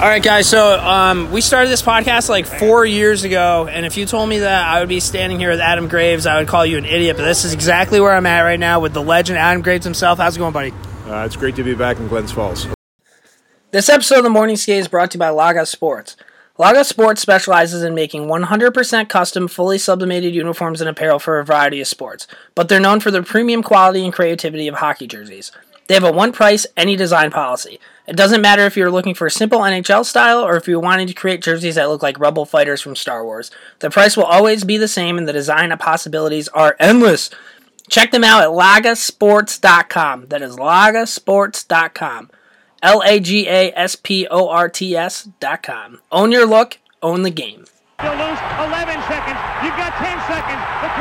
All right, guys. So um, we started this podcast like four years ago, and if you told me that I would be standing here with Adam Graves, I would call you an idiot. But this is exactly where I'm at right now with the legend Adam Graves himself. How's it going, buddy? Uh, it's great to be back in Glens Falls. This episode of the Morning Skate is brought to you by Laga Sports. Laga Sports specializes in making 100% custom, fully sublimated uniforms and apparel for a variety of sports, but they're known for their premium quality and creativity of hockey jerseys. They have a one price, any design policy. It doesn't matter if you're looking for a simple NHL style or if you're wanting to create jerseys that look like Rebel fighters from Star Wars. The price will always be the same and the design possibilities are endless. Check them out at lagasports.com. That is lagasports.com. L A G A S P O R T S.com. Own your look, own the game. Loose, 11 seconds. You've got 10 seconds. The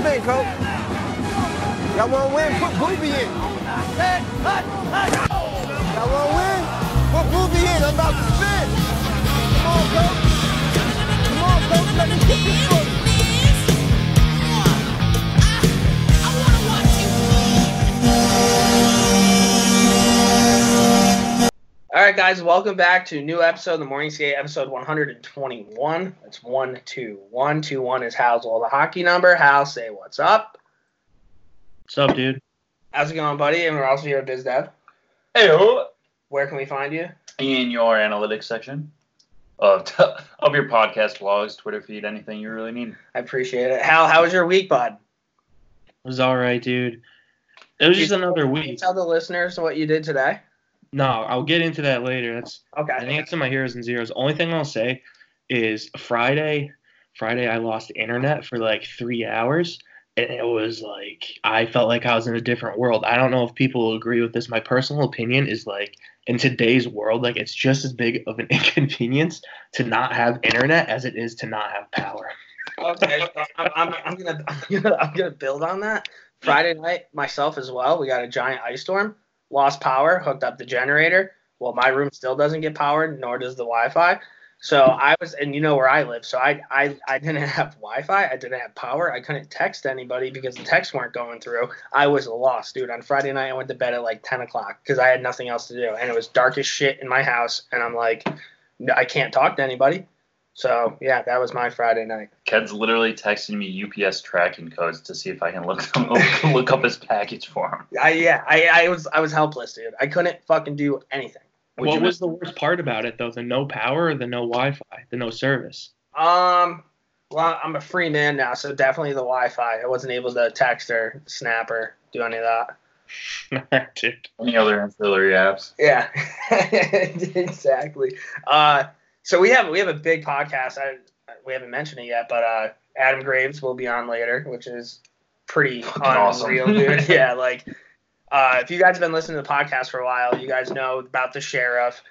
spin, coach. Y'all want to win? Put Booby in. Y'all want to win? Put Booby in. I'm about to spin. Come on, coach. Come on, coach. Let me get this one. I wanna watch you All right, guys, welcome back to a new episode of the Morning Skate, episode 121. It's 121. 21 is Hal's all the hockey number. Hal, say what's up. What's up, dude? How's it going, buddy? And we're also here at BizDev. Hey, Where can we find you? in your analytics section of of your podcast, blogs, Twitter feed, anything you really need. I appreciate it. Hal, how was your week, bud? It was all right, dude. It was just another Can you week. tell the listeners what you did today? No, I'll get into that later. That's I Okay. think it's in my heroes and zeros. Only thing I'll say is Friday. Friday, I lost internet for like three hours, and it was like I felt like I was in a different world. I don't know if people will agree with this. My personal opinion is like in today's world, like it's just as big of an inconvenience to not have internet as it is to not have power. Okay. so I'm, I'm, I'm gonna I'm gonna I'm gonna build on that. Friday night, myself as well. We got a giant ice storm. Lost power. Hooked up the generator. Well, my room still doesn't get powered, nor does the Wi-Fi. So I was, and you know where I live. So I I I didn't have Wi-Fi. I didn't have power. I couldn't text anybody because the texts weren't going through. I was lost, dude. On Friday night, I went to bed at like 10 o'clock because I had nothing else to do, and it was dark as shit in my house. And I'm like, I can't talk to anybody. So yeah, that was my Friday night. Ked's literally texting me UPS tracking codes to see if I can look look up his package for him. I yeah, I, I was I was helpless, dude. I couldn't fucking do anything. Would what was miss- the worst part about it though? The no power or the no Wi-Fi, the no service? Um, well, I'm a free man now, so definitely the Wi-Fi. I wasn't able to text or snap or do any of that. Dude. Any other ancillary apps? Yeah, exactly. Uh, so we have we have a big podcast. I we haven't mentioned it yet, but uh, Adam Graves will be on later, which is pretty Fucking awesome. dude. yeah, like uh, if you guys have been listening to the podcast for a while, you guys know about the sheriff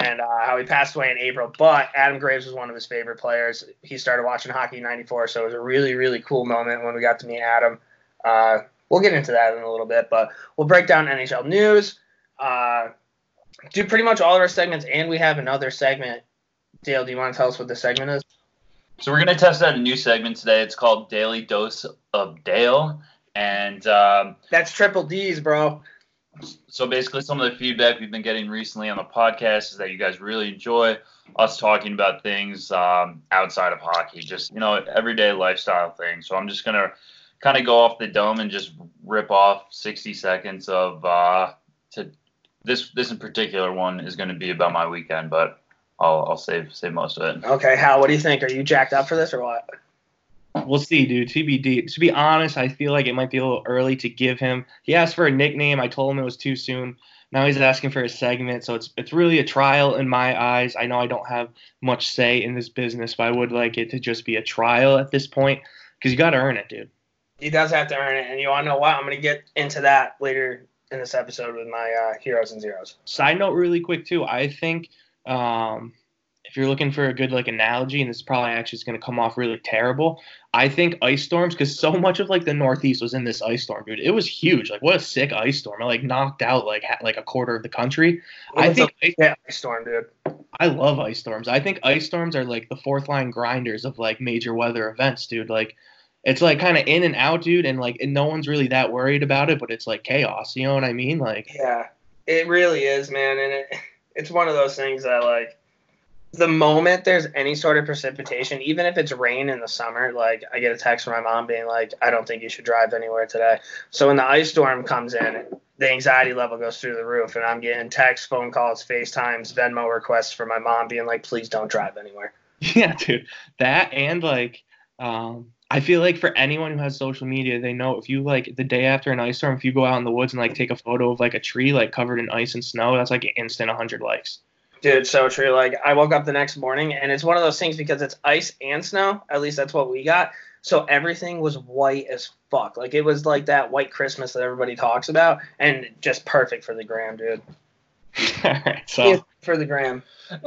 and uh, how he passed away in April. But Adam Graves was one of his favorite players. He started watching hockey in '94, so it was a really really cool moment when we got to meet Adam. Uh, we'll get into that in a little bit, but we'll break down NHL news. Uh, do pretty much all of our segments, and we have another segment. Dale, do you want to tell us what the segment is? So we're gonna test out a new segment today. It's called Daily Dose of Dale, and um, That's triple D's, bro. so basically some of the feedback we've been getting recently on the podcast is that you guys really enjoy us talking about things um, outside of hockey, just you know everyday lifestyle things. So I'm just gonna kind of go off the dome and just rip off 60 seconds of uh, to this this in particular one is going to be about my weekend, but I'll I'll save save most of it. Okay, Hal, what do you think? Are you jacked up for this or what? We'll see, dude. TBD. To be honest, I feel like it might be a little early to give him. He asked for a nickname. I told him it was too soon. Now he's asking for a segment, so it's it's really a trial in my eyes. I know I don't have much say in this business, but I would like it to just be a trial at this point because you got to earn it, dude. He does have to earn it, and you want to know what? I'm going to get into that later in this episode with my uh, heroes and zeros. Side note, really quick too. I think um, if you're looking for a good like analogy, and this probably actually is going to come off really terrible, I think ice storms because so much of like the Northeast was in this ice storm, dude. It was huge. Like what a sick ice storm! It like knocked out like ha- like a quarter of the country. I was a- think ice- yeah, storm, dude. I love ice storms. I think ice storms are like the fourth line grinders of like major weather events, dude. Like it's like kind of in and out, dude, and like and no one's really that worried about it, but it's like chaos. You know what I mean? Like Yeah, it really is, man, and it it's one of those things that like the moment there's any sort of precipitation, even if it's rain in the summer, like I get a text from my mom being like, "I don't think you should drive anywhere today." So when the ice storm comes in, the anxiety level goes through the roof, and I'm getting texts, phone calls, FaceTimes, Venmo requests from my mom being like, "Please don't drive anywhere." Yeah, dude. That and like um I feel like for anyone who has social media, they know if you like the day after an ice storm, if you go out in the woods and like take a photo of like a tree like covered in ice and snow, that's like instant 100 likes. Dude, so true. Like I woke up the next morning and it's one of those things because it's ice and snow. At least that's what we got. So everything was white as fuck. Like it was like that white Christmas that everybody talks about, and just perfect for the gram, dude. All right, so for the gram. Mm,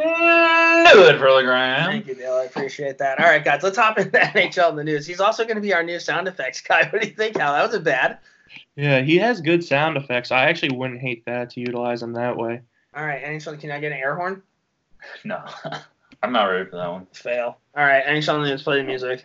Do it for the gram. Thank you, Dale. I appreciate that. All right, guys, let's hop into NHL in the news. He's also going to be our new sound effects guy. What do you think, Hal? That wasn't bad. yeah, he has good sound effects. I actually wouldn't hate that to utilize them that way. All right, NHL, can I get an air horn? No, I'm not ready for that one. Fail. All right, NHL in the news, play the music.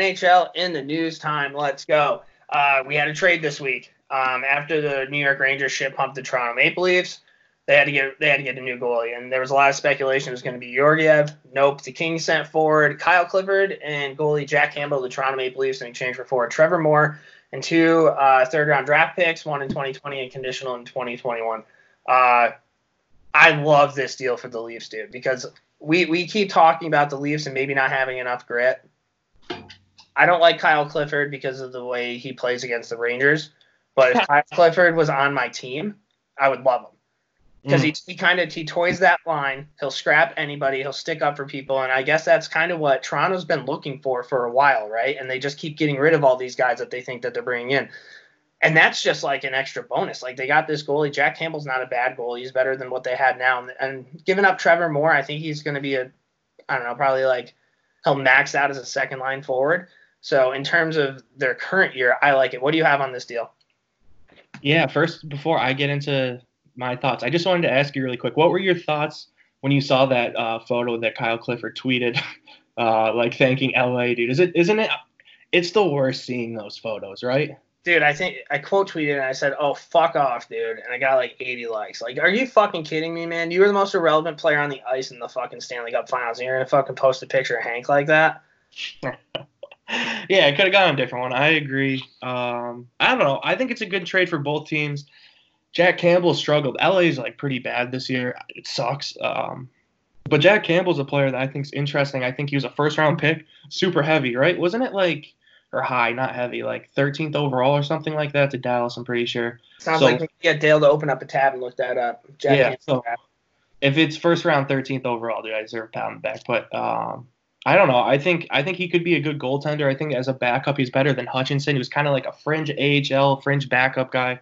NHL in the news time. Let's go. Uh, we had a trade this week. Um, after the New York Rangers ship humped the Toronto Maple Leafs, they had to get they had to get a new goalie, and there was a lot of speculation it was going to be Georgiev. Nope. The Kings sent forward Kyle Clifford and goalie Jack Campbell, to the Toronto Maple Leafs, in exchange for forward Trevor Moore and two uh, third round draft picks, one in 2020 and conditional in 2021. Uh, I love this deal for the Leafs, dude, because we we keep talking about the Leafs and maybe not having enough grit. I don't like Kyle Clifford because of the way he plays against the Rangers. But if Kyle Clifford was on my team, I would love him because he, mm. he kind of he toys that line. He'll scrap anybody. He'll stick up for people, and I guess that's kind of what Toronto's been looking for for a while, right? And they just keep getting rid of all these guys that they think that they're bringing in, and that's just like an extra bonus. Like they got this goalie. Jack Campbell's not a bad goalie. He's better than what they had now, and, and giving up Trevor Moore, I think he's going to be a, I don't know, probably like he'll max out as a second line forward. So in terms of their current year, I like it. What do you have on this deal? Yeah, first before I get into my thoughts, I just wanted to ask you really quick. What were your thoughts when you saw that uh, photo that Kyle Clifford tweeted, uh, like thanking LA, dude? Is it isn't it? It's the worst seeing those photos, right? Dude, I think I quote tweeted and I said, "Oh fuck off, dude," and I got like 80 likes. Like, are you fucking kidding me, man? You were the most irrelevant player on the ice in the fucking Stanley Cup Finals, and you're gonna fucking post a picture of Hank like that? Yeah, I could have gone a different one. I agree. Um, I don't know. I think it's a good trade for both teams. Jack Campbell struggled. LA's like pretty bad this year. It sucks. Um, but Jack Campbell's a player that I think is interesting. I think he was a first round pick, super heavy, right? Wasn't it like or high, not heavy, like 13th overall or something like that to Dallas? I'm pretty sure. Sounds So- like we get Dale to open up a tab and look that up. Jack Yeah, Campbell so- if it's first round 13th overall, dude, I deserve a pat on the back. But um, I don't know. I think I think he could be a good goaltender. I think as a backup, he's better than Hutchinson. He was kind of like a fringe AHL, fringe backup guy.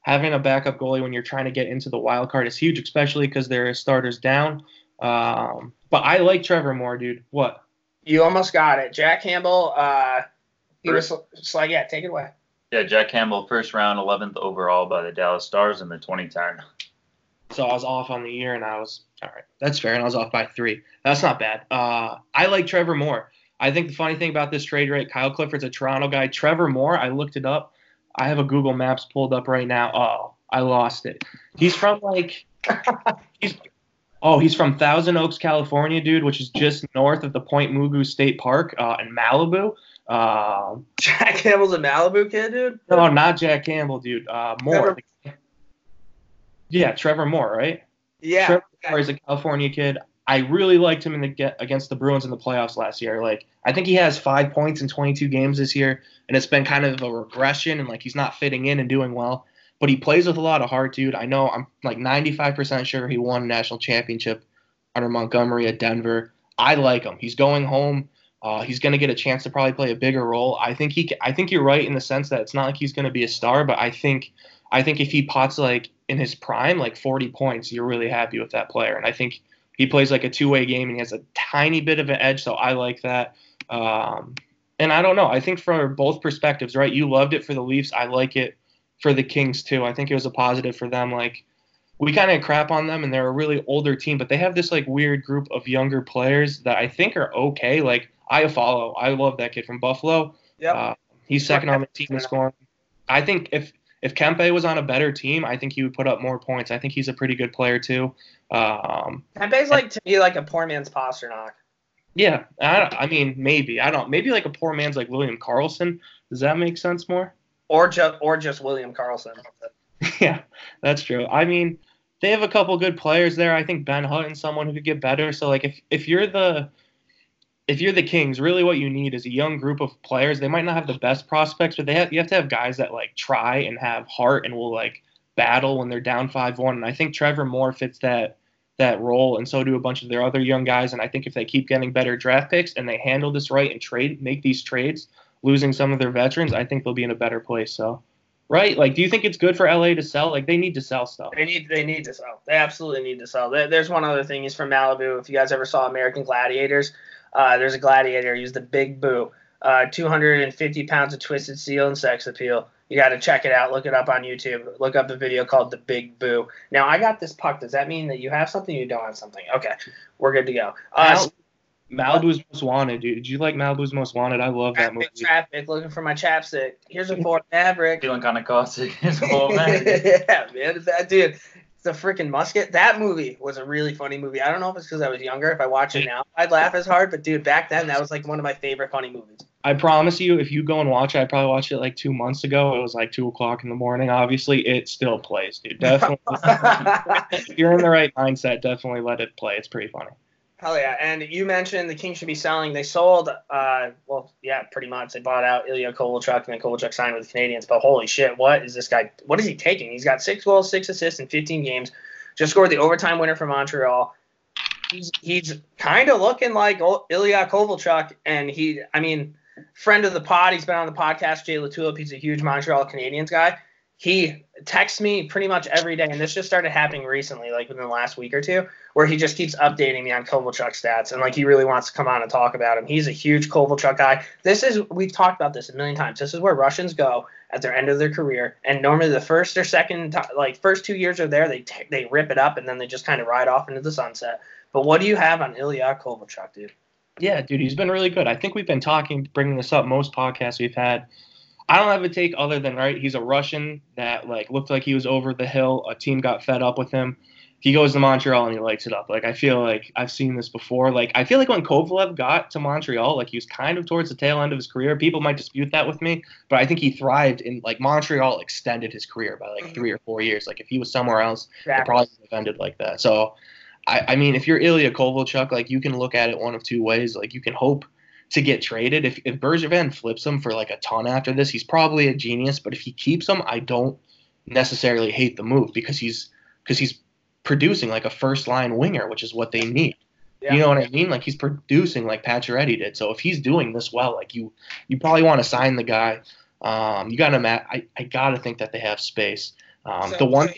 Having a backup goalie when you're trying to get into the wild card is huge, especially because there are starters down. Um, but I like Trevor Moore, dude. What? You almost got it. Jack Campbell, uh, he was it's yeah, take it away. Yeah, Jack Campbell, first round, 11th overall by the Dallas Stars in the 2010. So I was off on the year, and I was all right. That's fair, and I was off by three. That's not bad. Uh, I like Trevor Moore. I think the funny thing about this trade rate, Kyle Clifford's a Toronto guy. Trevor Moore, I looked it up. I have a Google Maps pulled up right now. Oh, I lost it. He's from like, he's oh, he's from Thousand Oaks, California, dude, which is just north of the Point Mugu State Park uh, in Malibu. Uh, Jack Campbell's a Malibu kid, dude. no, not Jack Campbell, dude. Uh, Moore. Yeah, Trevor Moore, right? Yeah. Trevor Moore is a California kid. I really liked him in the get against the Bruins in the playoffs last year. Like I think he has five points in 22 games this year, and it's been kind of a regression, and like he's not fitting in and doing well. but he plays with a lot of heart, dude. I know I'm like 95% sure he won a national championship under Montgomery at Denver. I like him. He's going home. Uh, he's going to get a chance to probably play a bigger role. I think he. I think you're right in the sense that it's not like he's going to be a star, but I think, I think if he pots like in his prime, like 40 points, you're really happy with that player. And I think he plays like a two-way game and he has a tiny bit of an edge, so I like that. Um, and I don't know. I think for both perspectives, right? You loved it for the Leafs. I like it for the Kings too. I think it was a positive for them. Like we kind of crap on them, and they're a really older team, but they have this like weird group of younger players that I think are okay. Like I follow. I love that kid from Buffalo. Yeah, Uh, he's second on the team in scoring. I think if if Kempe was on a better team, I think he would put up more points. I think he's a pretty good player too. Um, Kempe's like to me like a poor man's Pastrnak. yeah, I, I mean maybe I don't maybe like a poor man's like William Karlsson. Does that make sense more? Or just or just William Karlsson. yeah, that's true. I mean, they have a couple good players there. I think Ben Hutton's someone who could get better. So like if if you're the if you're the Kings, really what you need is a young group of players. They might not have the best prospects, but they have you have to have guys that like try and have heart and will like battle when they're down five one. And I think Trevor Moore fits that that role, and so do a bunch of their other young guys. And I think if they keep getting better draft picks and they handle this right and trade make these trades, losing some of their veterans, I think they'll be in a better place. So right? Like, do you think it's good for LA to sell? Like, they need to sell stuff. They need they need to sell. They absolutely need to sell. There's one other thing. He's from Malibu. If you guys ever saw American Gladiators, uh, there's a gladiator. He's the Big Boo. Uh, 250 pounds of twisted steel and sex appeal. You got to check it out. Look it up on YouTube. Look up the video called The Big Boo. Now, I got this puck. Does that mean that you have something? You don't have something? Okay, we're good to go. Uh, Mal- Malibu's Most Wanted, dude. Did you like Malibu's Most Wanted? I love that movie. traffic, traffic, looking for my chapstick. Here's a Ford Maverick. Feeling kind of caustic as well, man. yeah, man, that dude. The freaking musket. That movie was a really funny movie. I don't know if it's because I was younger. If I watch it now, I'd laugh as hard. But dude, back then, that was like one of my favorite funny movies. I promise you, if you go and watch it, I probably watched it like two months ago. It was like two o'clock in the morning. Obviously, it still plays, dude. Definitely, if you're in the right mindset, definitely let it play. It's pretty funny. Hell yeah! And you mentioned the Kings should be selling. They sold, uh, well, yeah, pretty much. They bought out Ilya Kovalchuk, and then Kovalchuk signed with the Canadiens. But holy shit, what is this guy? What is he taking? He's got six goals, six assists in 15 games. Just scored the overtime winner for Montreal. He's he's kind of looking like Ilya Kovalchuk, and he, I mean, friend of the pod. He's been on the podcast. Jay Latulip. He's a huge Montreal Canadiens guy. He texts me pretty much every day, and this just started happening recently, like within the last week or two where he just keeps updating me on Kovalchuk stats and like he really wants to come on and talk about him. He's a huge Kovalchuk guy. This is we've talked about this a million times. This is where Russians go at their end of their career, and normally the first or second, like first two years are there, they t- they rip it up and then they just kind of ride off into the sunset. But what do you have on Ilya Kovalchuk, dude? Yeah, dude, he's been really good. I think we've been talking, bringing this up most podcasts we've had. I don't have a take other than right. He's a Russian that like looked like he was over the hill. A team got fed up with him. He goes to Montreal and he lights it up. Like I feel like I've seen this before. Like I feel like when Kovalev got to Montreal, like he was kind of towards the tail end of his career. People might dispute that with me, but I think he thrived in like Montreal extended his career by like mm-hmm. three or four years. Like if he was somewhere else, it probably would have ended like that. So, I, I mean, if you're Ilya Kovalchuk, like you can look at it one of two ways. Like you can hope to get traded. If if Bergevin flips him for like a ton after this, he's probably a genius. But if he keeps him, I don't necessarily hate the move because he's because he's producing like a first line winger, which is what they need. Yeah. You know what I mean? Like he's producing like Pacioretty did. So if he's doing this well, like you you probably want to sign the guy. Um, you got to I I gotta think that they have space. Um, So- the one,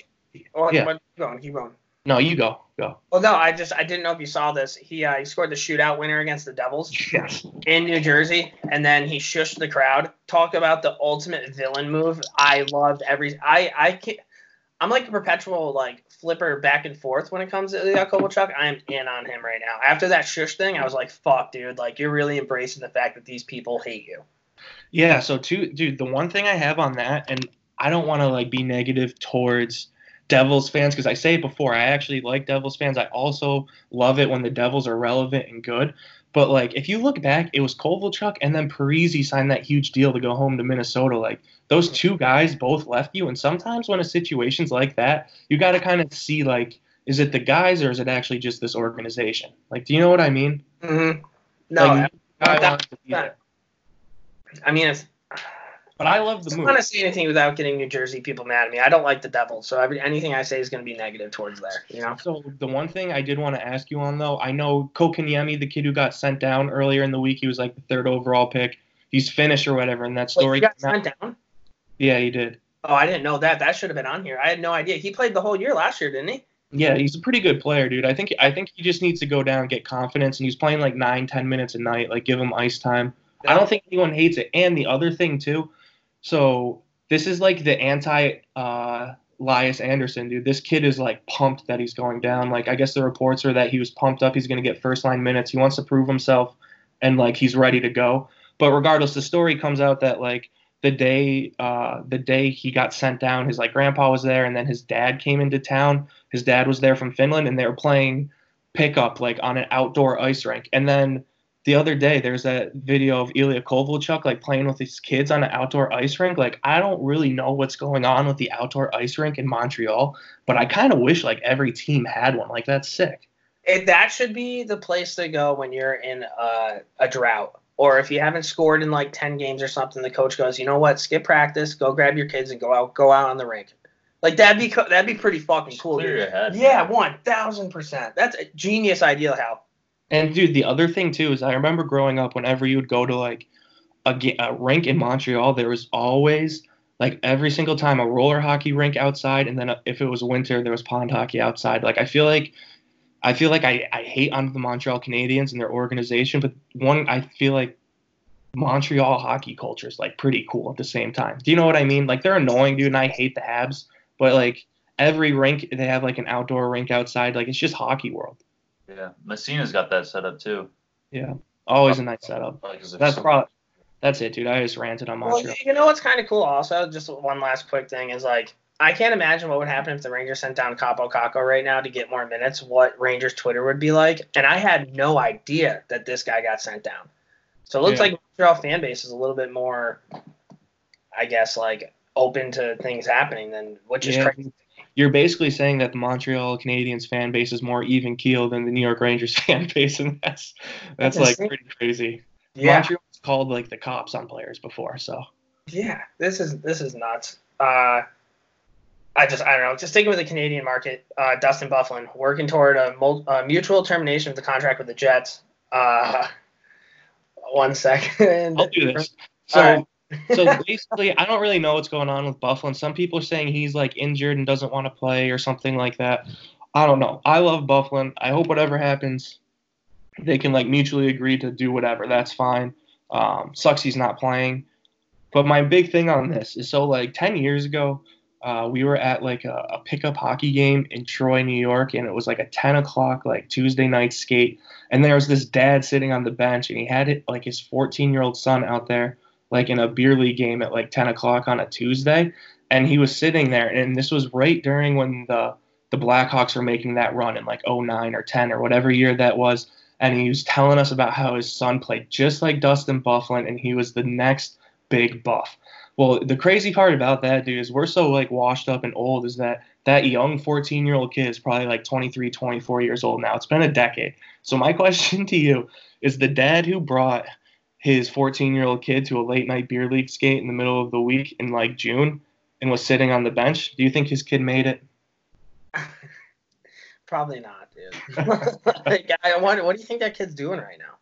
Oh, Yeah. keep going, keep going. No, you go, go. Well, no, I just I didn't know if you saw this. He uh, he scored the shootout winner against the Devils. Yes. in New Jersey, and then he shushed the crowd. Talk about the ultimate villain move. I loved every. I I can't. I'm like a perpetual like flipper back and forth when it comes to Ilya Kovalchuk. I am in on him right now. After that shush thing, I was like, "Fuck, dude! Like you're really embracing the fact that these people hate you." Yeah, so two dude, the one thing I have on that, and I don't want to like be negative towards Devils fans because I say it before, I actually like Devils fans. I also love it when the Devils are relevant and good. But like if you look back, it was Kovalchuk and then Parise signed that huge deal to go home to Minnesota. Like those two guys both left you, and sometimes when a situation's like that, you got to kind of see like, is it the guys or is it actually just this organization? Like, do you know what I mean? Mm-hmm. No, Like, I, I that- want to be that- there. I mean, it's, But I love the I don't want to say anything without getting New Jersey people mad at me. I don't like the Devils, so every, anything I say is going to be negative towards there. You know. So the one thing I did want to ask you on though, I know Kotkaniemi, the kid who got sent down earlier in the week, he was like the third overall pick. He's finished or whatever, and that Wait, story. he got came out- sent down. Yeah, he did. Oh, I didn't know that. That should have been on here. I had no idea. He played the whole year last year, didn't he? Yeah, he's a pretty good player, dude. I think I think he just needs to go down, get confidence, and he's playing like nine, ten minutes a night. Like give him ice time. I don't think anyone hates it. And the other thing too, so this is like the anti uh Elias Andersson, dude. This kid is like pumped that he's going down. Like I guess the reports are that he was pumped up. He's gonna get first line minutes. He wants to prove himself, and like he's ready to go. But regardless, the story comes out that like the day uh the day he got sent down, his like grandpa was there, and then his dad came into town. His dad was there from Finland, and they were playing pickup like on an outdoor ice rink. And then the other day there's a video of Ilya Kovalchuk like playing with his kids on an outdoor ice rink. Like I don't really know what's going on with the outdoor ice rink in Montreal, but I kind of wish like every team had one. Like that's sick. It, that should be the place to go when you're in a, a drought. Or if you haven't scored in like 10 games or something, the coach goes, you know what, skip practice, go grab your kids and go out go out on the rink. Like that'd be co- that'd be pretty fucking Just cool. clear your head. Yeah, one thousand percent. That's a genius idea, Hal. And dude, the other thing too is I remember growing up whenever you would go to like a, a rink in Montreal, there was always like every single time a roller hockey rink outside, and then uh, if it was winter, there was pond hockey outside. Like I feel like I feel like I, I hate on the Montreal Canadiens and their organization, but one I feel like Montreal hockey culture is like pretty cool at the same time. Do you know what I mean? Like they're annoying, dude, and I hate the Habs, but like every rink they have like an outdoor rink outside. Like it's just hockey world. Yeah, Messina's got that set up too. Yeah, always a nice setup. Like, That's probably that's it, dude. I just ranted on Well, Montreal. you know what's kind of cool also? Just one last quick thing is like, I can't imagine what would happen if the Rangers sent down Kaapo Kakko right now to get more minutes, what Rangers Twitter would be like. And I had no idea that this guy got sent down. So it looks Yeah. like Montreal fan base is a little bit more, I guess, like open to things happening than, which is Yeah. crazy. You're basically saying that the Montreal Canadiens fan base is more even keel than the New York Rangers fan base, and that's that's That's like insane. pretty crazy. Yeah. Montreal's called like the cops on players before, so Yeah, this is this is nuts. Uh, I just I don't know. Just sticking with the Canadian market, uh, Dustin Byfuglien working toward a, mul- a mutual termination of the contract with the Jets. Uh, one second. I'll do this. So so basically, I don't really know what's going on with Byfuglien. Some people are saying he's like injured and doesn't want to play or something like that. I don't know. I love Byfuglien. I hope whatever happens, they can like mutually agree to do whatever. That's fine. Um, sucks he's not playing. But my big thing on this is so like ten years ago, uh, we were at like a, a pickup hockey game in Troy, New York, and it was like a ten o'clock like Tuesday night skate. And there was this dad sitting on the bench, and he had it like his fourteen year old son out there like in a beer league game at like 10 o'clock on a Tuesday. And he was sitting there, and this was right during when the the Blackhawks were making that run in like 09 or 10 or whatever year that was. And he was telling us about how his son played just like Dustin Byfuglien, and he was the next big buff. Well, the crazy part about that, dude, is we're so like washed up and old is that that young 14 year old kid is probably like 23, 24 years old now. It's been a decade. So my question to you is the dad who brought his 14 year old kid to a late night beer league skate in the middle of the week in like June and was sitting on the bench. Do you think his kid made it? Probably not, dude. like, I wonder, what do you think that kid's doing right now?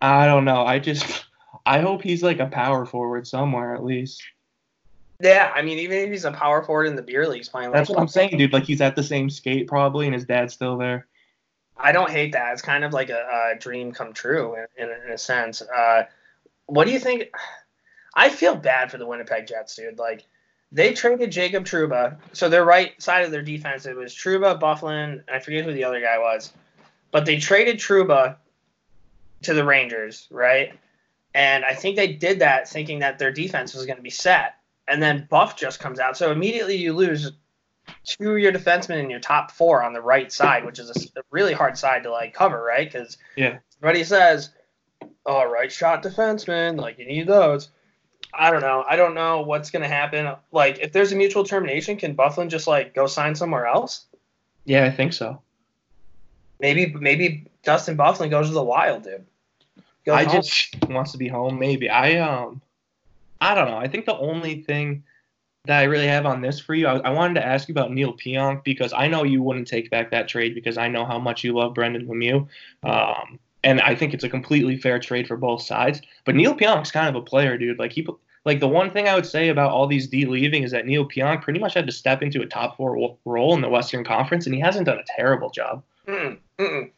I don't know. I just I hope he's like a power forward somewhere at least. Yeah, I mean, even if he's a power forward in the beer leagues playing, That's like, what I'm saying, dude. Like he's at the same skate probably, and his dad's still there. I don't hate that. It's kind of like a, a dream come true in, in, in a sense. Uh, what do you think? I feel bad for the Winnipeg Jets, dude. Like they traded Jacob Trouba, so their right side of their defense it was Trouba, Byfuglien, I forget who the other guy was, but they traded Trouba to the Rangers, right? And I think they did that thinking that their defense was going to be set, and then Buff just comes out, so immediately you lose two of your defensemen in your top four on the right side, which is a really hard side to like cover, right? Because Yeah. everybody says, "Oh, right shot defenseman, like you need those." I don't know. I don't know what's gonna happen. Like, if there's a mutual termination, can Byfuglien just like go sign somewhere else? Yeah, I think so. Maybe, maybe Dustin Byfuglien goes to the Wild, dude. Goes I home. just wants to be home. Maybe I um, I don't know. I think the only thing that I really have on this for you, I, I wanted to ask you about Neil Pionk because I know you wouldn't take back that trade because I know how much you love Brendan Lemieux. Um, and I think it's a completely fair trade for both sides. But Neil Pionk's kind of a player, dude. Like he, like the one thing I would say about all these D leaving is that Neil Pionk pretty much had to step into a top four role in the Western Conference, and he hasn't done a terrible job. Mm, mm-mm.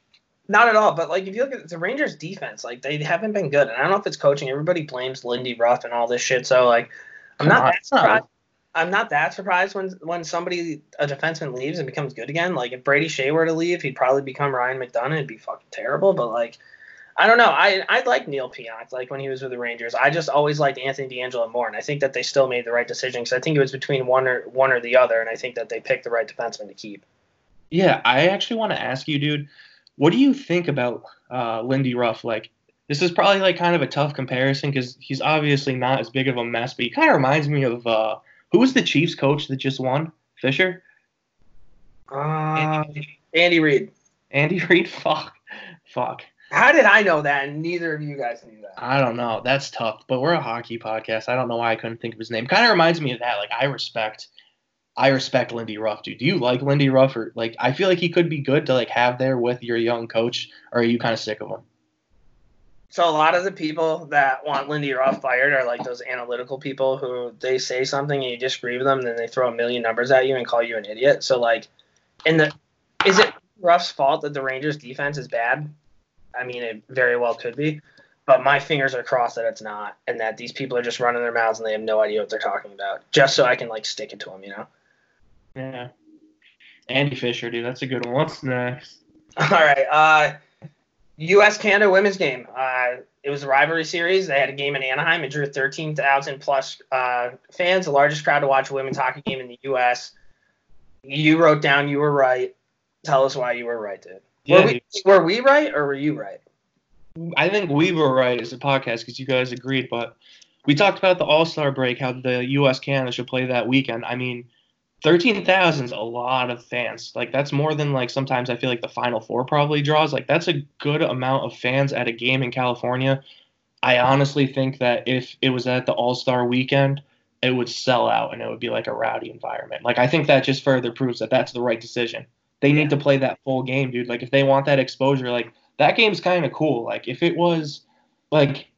Not at all. But like, if you look at the Rangers' defense, like they haven't been good. And I don't know if it's coaching. Everybody blames Lindy Ruff and all this shit. So like, I'm Come not on, that not- surprised. I'm not that surprised when when somebody a defenseman leaves and becomes good again. Like if Brady Skjei were to leave, he'd probably become Ryan McDonagh. It'd be fucking terrible. But like, I don't know. I I like Neil Pionk. Like when he was with the Rangers, I just always liked Anthony DeAngelo more, and I think that they still made the right decision because I think it was between one or one or the other, and I think that they picked the right defenseman to keep. Yeah, I actually want to ask you, dude, what do you think about uh, Lindy Ruff? Like, this is probably like kind of a tough comparison because he's obviously not as big of a mess, but he kind of reminds me of uh, who was the Chiefs coach that just won? Fisher? Uh, Andy Reid. Andy Reid? Fuck. Fuck. How did I know that and neither of you guys knew that? I don't know. That's tough, but we're a hockey podcast. I don't know why I couldn't think of his name. Kind of reminds me of that. Like, I respect. I respect Lindy Ruff, dude. Do you like Lindy Ruff or like I feel like he could be good to like have there with your young coach, or are you kind of sick of him? So a lot of the people that want Lindy Ruff fired are like those analytical people who they say something and you disagree with them, and then they throw a million numbers at you and call you an idiot. So like, in the is it Ruff's fault that the Rangers defense is bad? I mean, it very well could be, but my fingers are crossed that it's not, and that these people are just running their mouths and they have no idea what they're talking about, just so I can like stick it to them, you know. Yeah. Andy Fisher, dude, that's a good one. What's next? All right. Uh, U.S. Canada women's game. Uh, it was a rivalry series. They had a game in Anaheim. It drew 13,000 plus uh, fans, the largest crowd to watch a women's hockey game in the U.S. You wrote down you were right. Tell us why you were right, dude. Yeah, were, we, were we right or were you right? I think we were right as a podcast because you guys agreed, but we talked about the All Star break, how the U.S. Canada should play that weekend. I mean, thirteen thousand is a lot of fans. Like that's more than like sometimes I feel like the Final Four probably draws. Like that's a good amount of fans at a game in California. I honestly think that if it was at the All Star weekend, it would sell out and it would be like a rowdy environment. Like I think that just further proves that that's the right decision. They need to play that full game, dude. Like if they want that exposure, like that game's kind of cool. Like if it was like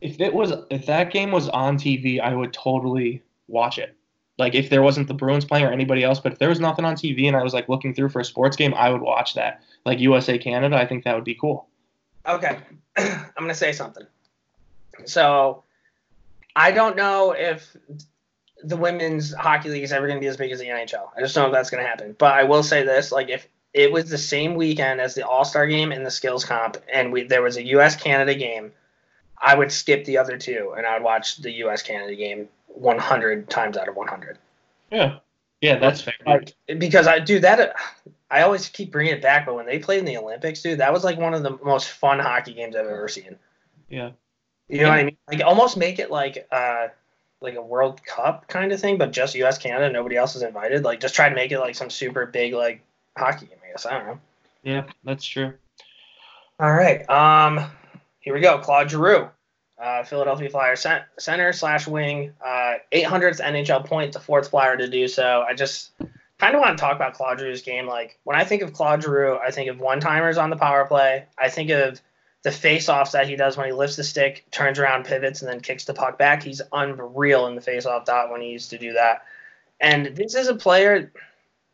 if it was if that game was on TV, I would totally watch it. Like if there wasn't the Bruins playing or anybody else, but if there was nothing on TV and I was like looking through for a sports game, I would watch that. Like USA Canada, I think that would be cool. Okay. I'm going to say something. So I don't know if the women's hockey league is ever going to be as big as the NHL. I just don't know if that's going to happen. But I will say this: like if it was the same weekend as the All Star game and the skills comp, and we there was a U.S. Canada game, I would skip the other two and I would watch the U.S. Canada game 100 times out of 100. Yeah. Yeah, that's fair. Like because I do that. I always keep bringing it back, but when they played in the Olympics, dude, that was like one of the most fun hockey games I've ever seen. Yeah. You know what I mean? Like almost make it like uh like a World Cup kind of thing, but just U.S. Canada, nobody else is invited. Like just try to make it like some super big like hockey game. I guess I don't know. Yeah, that's true. All right. Um, here we go. Claude Giroux, uh, Philadelphia Flyers cent- center slash wing, uh, 800th NHL point, the fourth Flyer to do so. I just kind of want to talk about Claude Giroux's game. Like when I think of Claude Giroux, I think of one timers on the power play. I think of the face-offs that he does when he lifts the stick, turns around, pivots, and then kicks the puck back. He's unreal in the face-off dot when he used to do that. And this is a player.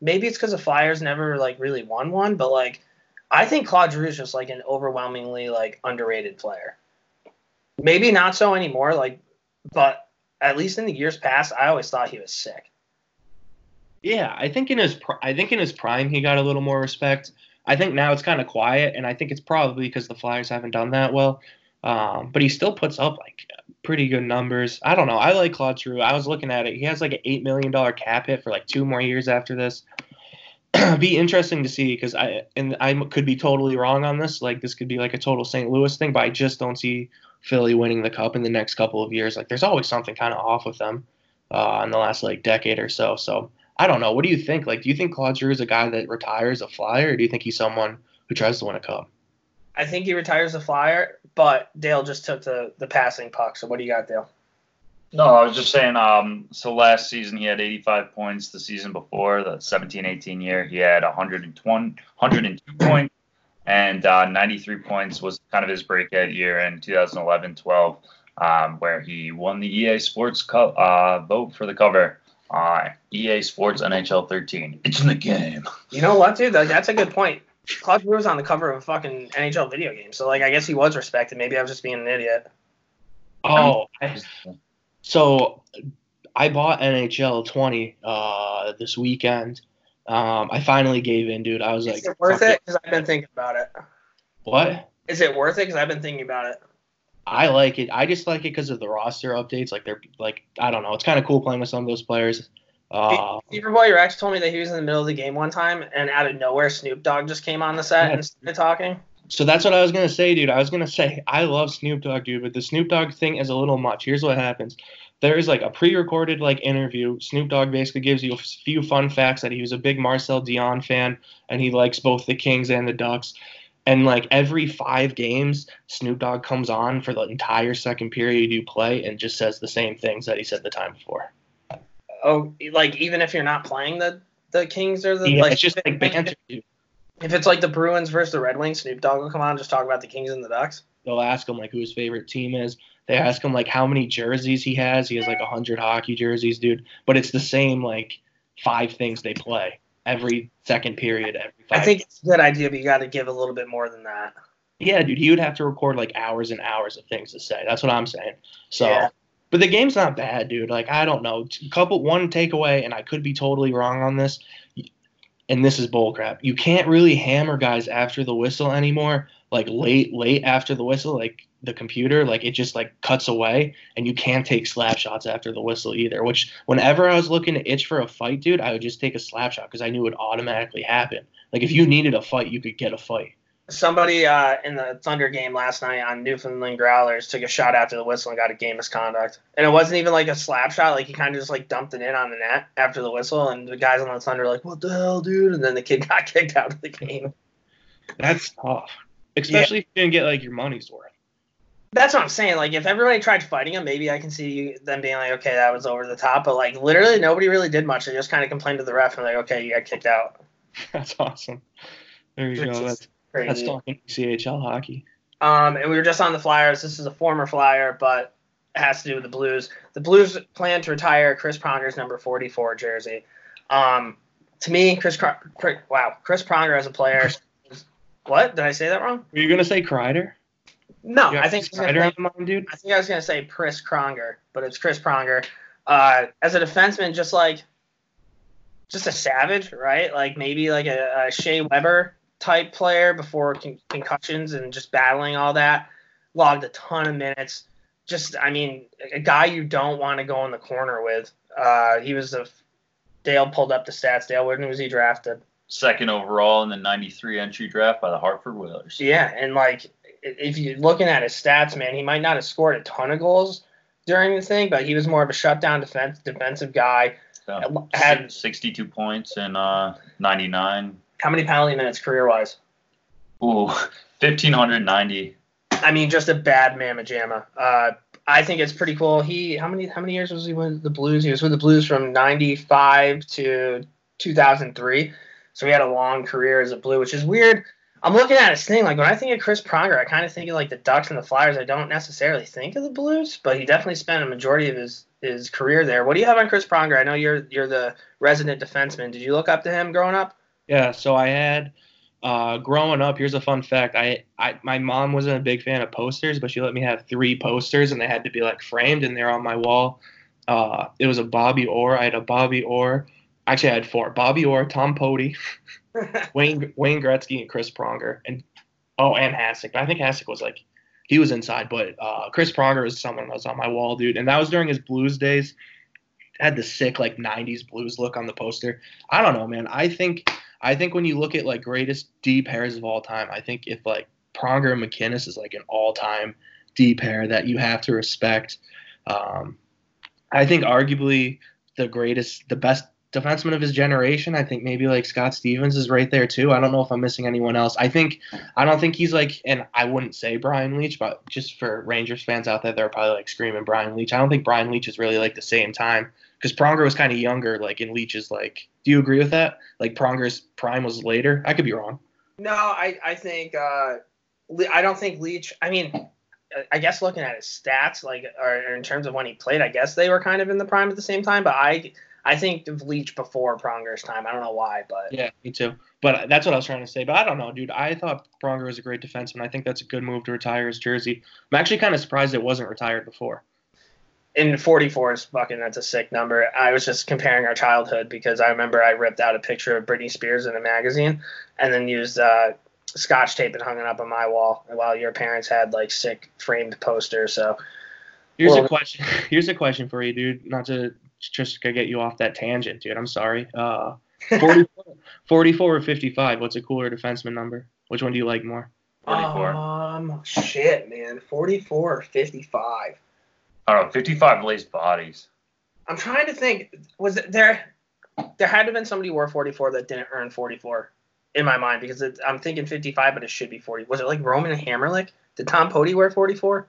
Maybe it's because the Flyers never like really won one, but like I think Claude Giroux is just like an overwhelmingly like underrated player. Maybe not so anymore, like, but at least in the years past, I always thought he was sick. Yeah, I think in his pri- I think in his prime he got a little more respect. I think now it's kind of quiet, and I think it's probably because the Flyers haven't done that well. Um, but he still puts up like pretty good numbers. I don't know. I like Claude Giroux. I was looking at it. He has like an eight million dollar cap hit for like two more years after this. be interesting to see because I and I could be totally wrong on this. Like this could be like a total St. Louis thing, but I just don't see Philly winning the cup in the next couple of years. Like there's always something kind of off with them uh, in the last like decade or so. So I don't know. What do you think? Like, do you think Claude Giroux is a guy that retires a flyer, or do you think he's someone who tries to win a cup? I think he retires a flyer, but Dale just took the the passing puck. So what do you got, Dale? No, I was just saying. Um, so last season he had 85 points. The season before, the 17-18 year, he had 120, 102 points, and uh, 93 points was kind of his breakout year in 2011-12, um, where he won the EA Sports co- uh, vote for the cover. Uh, EA Sports NHL 13. It's in the game. You know what, dude? Like, that's a good point. Claude Giroux was on the cover of a fucking NHL video game, so like I guess he was respected. Maybe I was just being an idiot. Oh, I- so I bought NHL 20 uh, this weekend. Um, I finally gave in, dude. I was like, Is it worth it? Because I've been thinking about it. What? Is it worth it? Because I've been thinking about it. I like it. I just like it because of the roster updates. Like they're like I don't know. It's kind of cool playing with some of those players. Uh, Superboy Rex told me that he was in the middle of the game one time, and out of nowhere, Snoop Dogg just came on the set and started talking. so that's what I was gonna say, dude. I was gonna say I love Snoop Dogg, dude, but the Snoop Dogg thing is a little much. Here's what happens. There's like a pre-recorded like interview. Snoop Dogg basically gives you a few fun facts that he was a big Marcel Dionne fan and he likes both the Kings and the Ducks. And like every five games, Snoop Dogg comes on for the entire second period you play and just says the same things that he said the time before. Oh, like even if you're not playing the the Kings or the Yeah, like, it's just like banter. dude. If it's like the Bruins versus the Red Wings, Snoop Dogg will come on and just talk about the Kings and the Ducks. They'll ask him like who his favorite team is. They ask him like how many jerseys he has. He has like a hundred hockey jerseys, dude. But it's the same like five things they play every second period. Every five I think it's a good idea, but you got to give a little bit more than that. Yeah, dude, he would have to record like hours and hours of things to say. That's what I'm saying. So, Yeah. but the game's not bad, dude. Like I don't know, couple one takeaway, and I could be totally wrong on this. And this is bullcrap. You can't really hammer guys after the whistle anymore. Like late, late after the whistle, like the computer, like it just like cuts away, and you can't take slap shots after the whistle either. Which, whenever I was looking to itch for a fight, dude, I would just take a slap shot because I knew it would automatically happen. Like if you needed a fight, you could get a fight. Somebody uh, in the Thunder game last night on Newfoundland Growlers took a shot after the whistle and got a game misconduct. And it wasn't even like a slap shot; like he kind of just like dumped it in on the net after the whistle, and the guys on the Thunder were like, "What the hell, dude?" And then the kid got kicked out of the game. That's tough, especially if you didn't get like your money's worth. That's what I'm saying. Like, if everybody tried fighting him, maybe I can see them being like, "Okay, that was over the top." But like, literally, nobody really did much. They just kind of complained to the ref and like, "Okay, you got kicked out." That's awesome. There you go. That's Crazy. that's talking CHL hockey. Um, and we were just on the Flyers. This is a former Flyer, but it has to do with the Blues. The Blues plan to retire Chris Pronger's number 44 jersey. Um, to me, Chris, Chris wow, Chris Pronger as a player. What did I say that wrong? Were you gonna say Kreider? No, I think Kreider on mind, dude. I think I was gonna say Chris Pronger, but it's Chris Pronger. Uh, as a defenseman, just like just a savage, right? Like maybe like a, a Shea Weber type player before con- concussions and just battling all that. Logged a ton of minutes. Just, I mean, a guy you don't want to go in the corner with. Uh, he was the Dale pulled up the stats. Dale, when was he drafted? Second overall in the 93 entry draft by the Hartford Whalers. Yeah, and like if you're looking at his stats, man, he might not have scored a ton of goals during the thing, but he was more of a shutdown defense defensive guy. So, Had- 62 points in uh, 99. How many penalty minutes career wise? Ooh, 1,590. I mean, just a bad mamma jamma. Uh, I think it's pretty cool. He how many how many years was he with the Blues? He was with the Blues from '95 to 2003, so he had a long career as a Blue, which is weird. I'm looking at his thing like when I think of Chris Pronger, I kind of think of like the Ducks and the Flyers. I don't necessarily think of the Blues, but he definitely spent a majority of his his career there. What do you have on Chris Pronger? I know you're you're the resident defenseman. Did you look up to him growing up? Yeah, so I had uh, growing up. Here's a fun fact: I, I, my mom wasn't a big fan of posters, but she let me have three posters, and they had to be like framed, and they're on my wall. Uh, it was a Bobby Orr. I had a Bobby Orr. Actually, I had four: Bobby Orr, Tom Pody, Wayne Wayne Gretzky, and Chris Pronger, and oh, and Hasek. I think Hasek was like he was inside, but uh, Chris Pronger was someone that was on my wall, dude, and that was during his Blues days. Had the sick like '90s Blues look on the poster. I don't know, man. I think I think when you look at like greatest D pairs of all time, I think if like Pronger and MacInnis is like an all-time D pair that you have to respect. Um, I think arguably the greatest, the best defenseman of his generation. I think maybe like Scott Stevens is right there too. I don't know if I'm missing anyone else. I think I don't think he's like, and I wouldn't say Brian Leetch, but just for Rangers fans out there, they're probably like screaming Brian Leetch. I don't think Brian Leetch is really like the same time because Pronger was kind of younger, like in Leetch's like. Do you agree with that? Like Pronger's prime was later. I could be wrong. No, I I think uh, I don't think Leetch. I mean, I guess looking at his stats, like or in terms of when he played, I guess they were kind of in the prime at the same time. But I I think of Leetch before Pronger's time. I don't know why, but Yeah, me too. But that's what I was trying to say. But I don't know, dude. I thought Pronger was a great defenseman. I think that's a good move to retire his jersey. I'm actually kind of surprised it wasn't retired before. In 44 is fucking that's a sick number. I was just comparing our childhood because I remember I ripped out a picture of Britney Spears in a magazine and then used uh, scotch tape and hung it up on my wall while your parents had like sick framed posters. So Here's Well- a question. Here's a question for you, dude. Not to just get you off that tangent, dude. I'm sorry. Uh, 44, 44 or 55. What's a cooler defenseman number? Which one do you like more? 44. Um, shit, man, 44 or 55. I don't know. 55 laced bodies. I'm trying to think. Was it there? There had to have been somebody who wore 44 that didn't earn 44 in my mind because it, I'm thinking 55, but it should be 40. Was it like Roman Hamrlik? Did Tom Poti wear 44?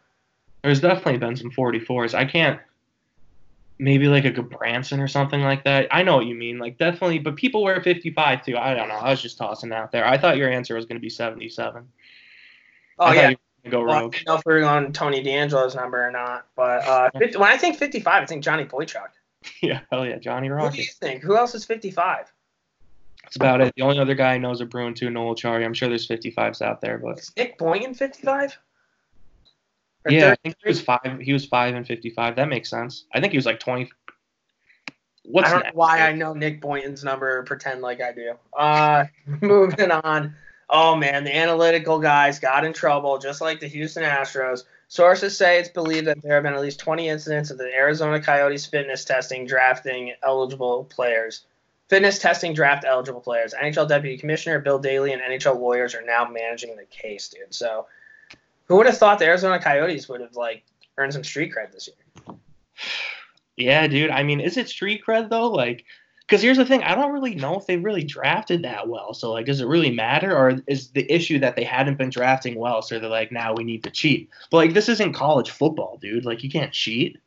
There's definitely been some 44s. I can't. Maybe like a Branson or something like that. I know what you mean. Like definitely, but people wear 55 too. I don't know. I was just tossing it out there. I thought your answer was going to be 77. Oh I yeah. Go Well, I don't know if we're on Tony DeAngelo's number or not, but uh, 50, when I think 55, I think Johnny Boychuk. Yeah, hell yeah, Johnny Who do you think? Who else is 55? That's about it. The only other guy I know is a Bruin too, Noel Acciari. I'm sure there's 55s out there, but Is Nick Boynton 55? Or yeah, I think he was five. He was five and 55. That makes sense. I think he was like 20. What's I don't know why I know Nick Boynton's number. Pretend like I do. Uh, moving on. Oh man, the analytical guys got in trouble, just like the Houston Astros. Sources say it's believed that there have been at least 20 incidents of the Arizona Coyotes fitness testing drafting eligible players. Fitness testing draft eligible players. NHL Deputy Commissioner Bill Daly and NHL lawyers are now managing the case, dude. So, who would have thought the Arizona Coyotes would have like earned some street cred this year? Yeah, dude. I mean, is it street cred though? Like, because here's the thing: I don't really know if they really drafted that well. So, like, does it really matter, or is the issue that they hadn't been drafting well? So they're like, now we need to cheat. But like, this isn't college football, dude. Like, you can't cheat.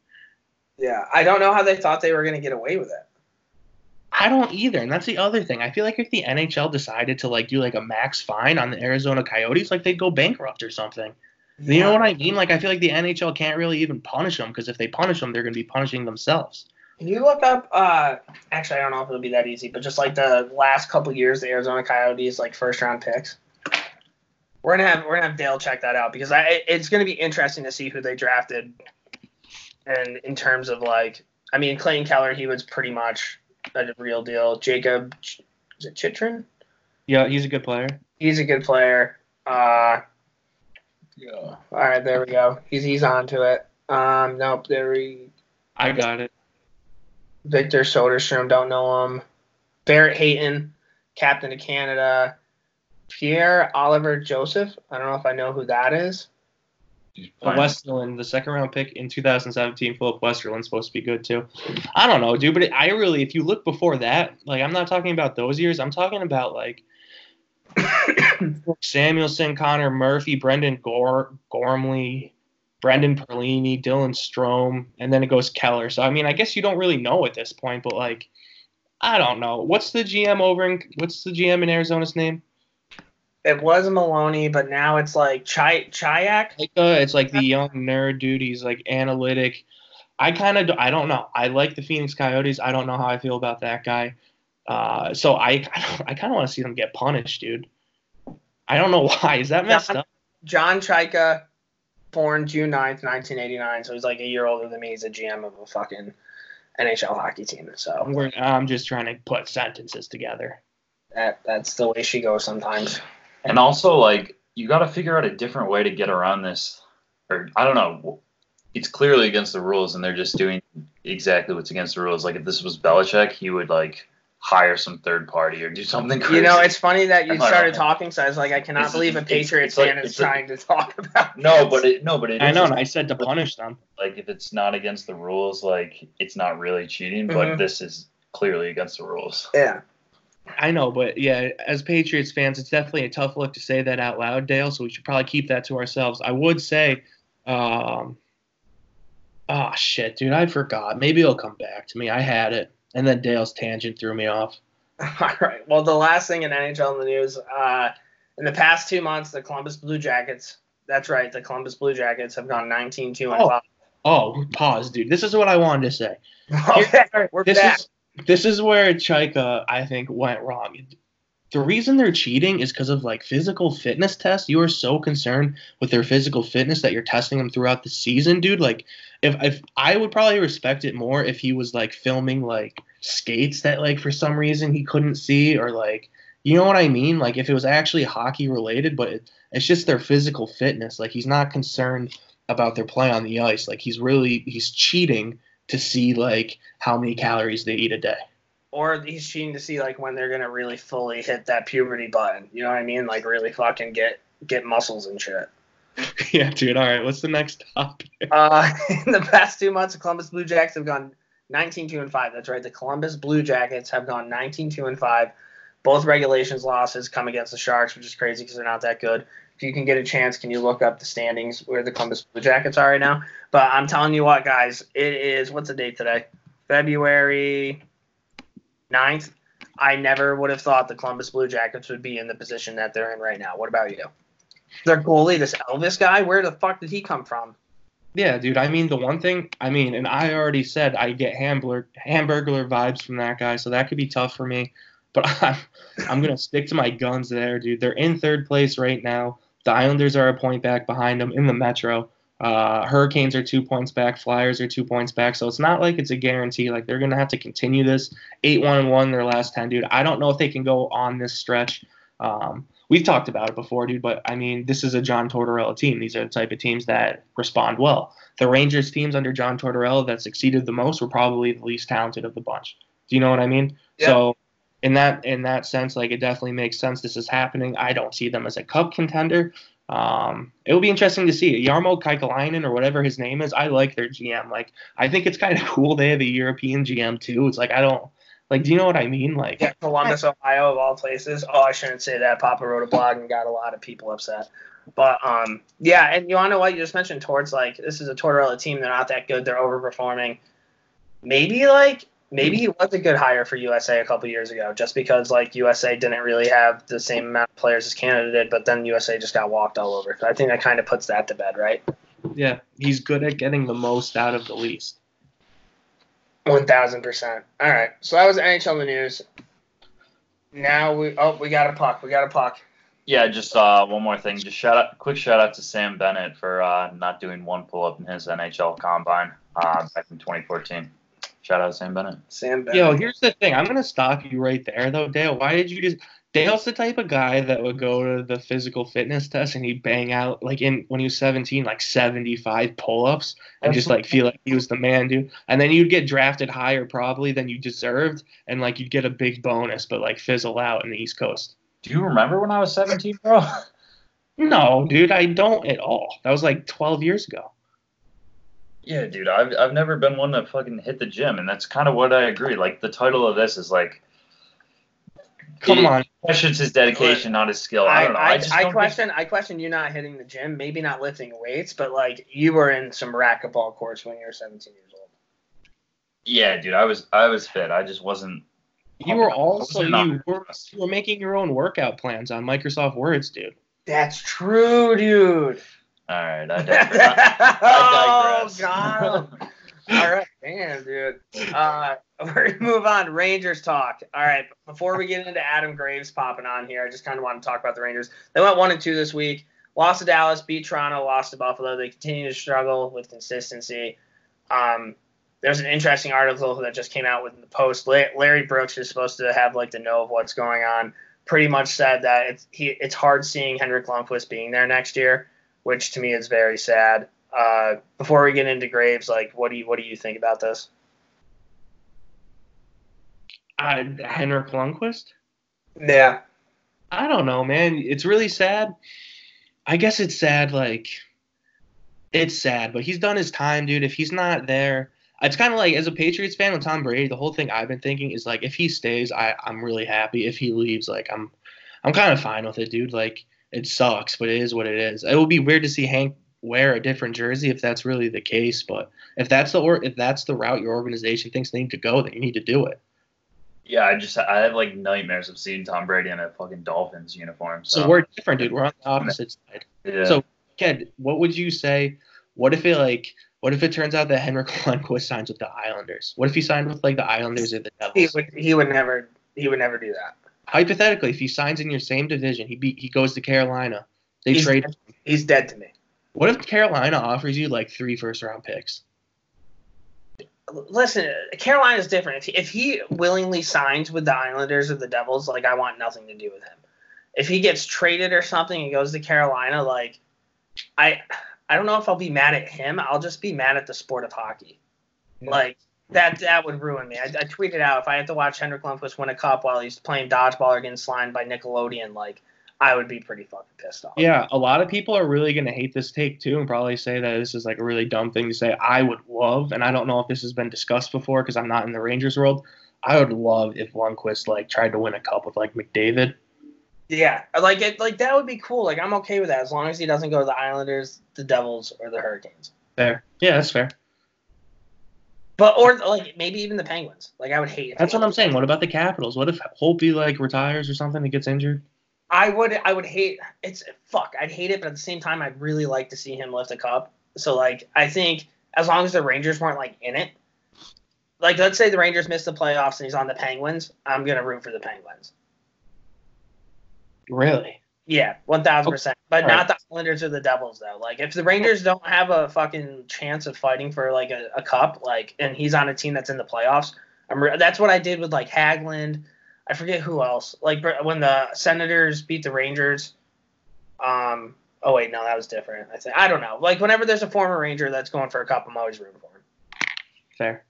Yeah, I don't know how they thought they were going to get away with it. I don't either, and that's the other thing. I feel like if the NHL decided to like do like a max fine on the Arizona Coyotes, like they'd go bankrupt or something. You know what I mean? Like, I feel like the NHL can't really even punish them because if they punish them, they're going to be punishing themselves. Can you look up? Uh, actually, I don't know if it'll be that easy, but just like the last couple years, the Arizona Coyotes like first round picks. We're gonna have we're gonna have Dale check that out because I it's gonna be interesting to see who they drafted, and in terms of like, I mean, Clayton Keller, he was pretty much a real deal. Jacob, is it Chychrun? Yeah, he's a good player. He's a good player. Uh, yeah. All right, there we go. He's he's on to it. Um, nope, there we I got it. Victor Soderstrom, don't know him. Barrett Hayton, captain of Canada. Pierre-Olivier Joseph. I don't know if I know who that is. But Westerlund, the second round pick in 2017, Filip Westerlund's supposed to be good too. I don't know, dude, but I really, if you look before that, like I'm not talking about those years. I'm talking about like Samuelsson, Connor Murphy, Brendan Gore, Gormley, Brendan Perlini, Dylan Strome, and then it goes Keller. So I mean, I guess you don't really know at this point, but like, I don't know. What's the GM over in what's the GM in Arizona's name? It was Maloney, but now it's like Chay Chayka. like it's like the young nerd dude. He's like analytic. I kind of I don't know. I like the Phoenix Coyotes. I don't know how I feel about that guy. Uh, so I I kind of want to see them get punished, dude. I don't know why. Is that messed up? John Chayka, born June 9th, 1989. So he's like a year older than me. He's a GM of a fucking NHL hockey team. So We're, I'm just trying to put sentences together. that that's the way she goes sometimes. And also, like, you got to figure out a different way to get around this. Or, I don't know. It's clearly against the rules, and they're just doing exactly what's against the rules. Like, if this was Belichick, he would, like, hire some third party or do something crazy. You know, it's funny that you I don't started know. talking. So I was like, I cannot It's- believe a Patriots it's like- fan is it's like- trying to talk about. No, this. but it, no, but it I is know, and I said to punish them. like if it's not against the rules, like it's not really cheating. But Mhm. this is clearly against the rules. Yeah. I know, but yeah, as Patriots fans, it's definitely a tough look to say that out loud, Dale. So we should probably keep that to ourselves. I would say, um, oh shit, dude, I forgot. Maybe it'll come back to me. I had it, and then Dale's tangent threw me off. All right. Well, the last thing in NHL in the news, uh, in the past two months, the Columbus Blue Jackets. That's right. The Columbus Blue Jackets have gone 19-2 and Oh. 5. Oh, pause, dude. This is what I wanted to say. Okay, we're this back. is this is where Chayka I think went wrong. The reason they're cheating is because of like physical fitness tests. You are so concerned with their physical fitness that you're testing them throughout the season, dude. Like, if if I would probably respect it more if he was like filming like skates that like for some reason he couldn't see or like you know what I mean? Like if it was actually hockey related, but it, it's just their physical fitness. Like he's not concerned about their play on the ice. Like he's really he's cheating to see like how many calories they eat a day. or he's cheating to see like when they're gonna really fully hit that puberty button. You know what I mean? Like really fucking get get muscles and shit. yeah, dude. All right, what's the next topic? Uh, in the past two months, the Columbus Blue Jackets have gone 19-2 and 5. That's right. The Columbus Blue Jackets have gone 19-2 and 5. Both regulations losses come against the Sharks, which is crazy because they're not that good. If you can get a chance, can you look up the standings where the Columbus Blue Jackets are right now? But I'm telling you what, guys, it is what's the date today? February 9th. I never would have thought the Columbus Blue Jackets would be in the position that they're in right now. What about you? Their goalie, this Elvis guy, where the fuck did he come from? Yeah, dude. I mean, the one thing. I mean, and I already said I get hamburger hamburglar vibes from that guy, so that could be tough for me. But I'm I'm gonna stick to my guns there, dude. They're in third place right now. The Islanders are a point back behind them in the Metro. Uh, Hurricanes are two points back. Flyers are two points back. So it's not like it's a guarantee. Like they're gonna have to continue this eight one and one their last ten, dude. I don't know if they can go on this stretch. Um, we've talked about it before, dude. But I mean, this is a John Tortorella team. These are the type of teams that respond well. The Rangers teams under John Tortorella that succeeded the most were probably the least talented of the bunch. Do you know what I mean? Yeah. So in that in that sense, like it definitely makes sense. This is happening. I don't see them as a cup contender. Um, it will be interesting to see Jarmo Kekalainen or whatever his name is. I like their GM. Like I think it's kind of cool they have a European GM too. It's like I don't like. Do you know what I mean? Like Yeah, Columbus, Ohio, of all places. Oh, I shouldn't say that. Papa wrote a blog and got a lot of people upset. But um, yeah, and you want to know what you just mentioned? Towards like this is a Tortorella team. They're not that good. They're overperforming. Maybe like maybe he was a good hire for USA a couple years ago, just because like USA didn't really have the same amount of players as Canada did, but then USA just got walked all over. So I think that kind of puts that to bed, right? yeah, he's good at getting the most out of the least. One thousand percent. All right, so that was NHL the news. Now we oh we got a puck. We got a puck. Yeah, just uh, one more thing. Just shout out, quick shout out to Sam Bennett for uh, not doing one pull up in his NHL combine uh, back in 2014. Shout out to Sam Bennett. Sam Bennett. Yo, here's the thing. I'm gonna stop you right there, though, Dale. Why did you just? Dale's the type of guy that would go to the physical fitness test and he'd bang out like in when he was 17, like 75 pull-ups and just like feel like he was the man, dude. And then you'd get drafted higher probably than you deserved, and like you'd get a big bonus, but like fizzle out in the East Coast. Do you remember when I was 17, bro? No, dude, I don't at all. That was like 12 years ago. yeah, dude. I've I've never been one to fucking hit the gym, and that's kind of what I agree. Like the title of this is like Come It- on. questions his dedication, not his skill. I I, don't know. I, I, just I don't question I question you not hitting the gym, maybe not lifting weights, but like you were in some racquetball courts when you were 17 years old. Yeah, dude. I was I was fit. I just wasn't. You were also you were, you were making your own workout plans on Microsoft Words, dude. That's true, dude. All right, I digress. I oh digress. god. All right, damn, dude. Uh, we're gonna move on. Rangers talk. All right, before we get into Adam Graves popping on here, I just kind of want to talk about the Rangers. They went one and two this week. Lost to Dallas, beat Toronto, lost to Buffalo. They continue to struggle with consistency. Um, there's an interesting article that just came out with the Post. Larry Brooks is supposed to have like the know of what's going on. Pretty much said that it's he, it's hard seeing Henrik Lundqvist being there next year, which to me is very sad. Uh, before we get into Graves, like, what do you what do you think about this? Uh, Henrik Lundqvist. Yeah, I don't know, man. It's really sad. I guess it's sad. Like, it's sad, but he's done his time, dude. If he's not there, it's kind of like as a Patriots fan with Tom Brady, the whole thing I've been thinking is like if he stays, I I'm really happy. If he leaves, like I'm I'm kind of fine with it, dude. Like it sucks, but it is what it is. It would be weird to see Hank wear a different jersey if that's really the case, but if that's the or if that's the route your organization thinks they need to go, then you need to do it. Yeah, I just I have like nightmares of seeing Tom Brady in a fucking Dolphins uniform. So, So we're different, dude. We're on the opposite side. yeah. So, Ked, what would you say? What if it like? What if it turns out that Henrik Lundqvist signs with the Islanders? What if he signed with like the Islanders or the Devils? He would he would never he would never do that. Hypothetically, if he signs in your same division, he be, he goes to Carolina. They He's trade. dead. He's dead to me. What if Carolina offers you like three first round picks? Listen, Carolina's different. If he, if he willingly signs with the Islanders or the Devils, like I want nothing to do with him. If he gets traded or something and goes to Carolina, like I I don't know if I'll be mad at him. I'll just be mad at the sport of hockey. Like that that would ruin me. I, I tweeted out if I had to watch Henrik Lundqvist win a cup while he's playing dodgeball or getting slimed by Nickelodeon, like I would be pretty fucking pissed off. Yeah, a lot of people are really going to hate this take too and probably say that this is like a really dumb thing to say. I would love, and I don't know if this has been discussed before because I'm not in the Rangers world. I would love if Lundqvist like tried to win a cup with like McDavid. Yeah, like it, like that would be cool. Like I'm okay with that as long as he doesn't go to the Islanders, the Devils, or the Hurricanes. Fair. Yeah, that's fair. But or like maybe even the Penguins. Like I would hate. That's what I'm saying. What about the Capitals? What if Holtby like retires or something? He gets injured. I would. I would hate. It's fuck. I'd hate it, but at the same time, I'd really like to see him lift a cup. So like, I think as long as the Rangers weren't like in it, like let's say the Rangers miss the playoffs and he's on the Penguins, I'm gonna root for the Penguins. Really? Yeah, one thousand oh, percent. But All not the Islanders or the Devils though. Like if the Rangers don't have a fucking chance of fighting for like a, a cup, like and he's on a team that's in the playoffs, I'm re- that's what I did with like Hagelin. I forget who else. Like when the Senators beat the Rangers. Um. Oh wait, no, that was different. I think I don't know. Like whenever there's a former Ranger that's going for a cup, I'm always rooting for him. Fair.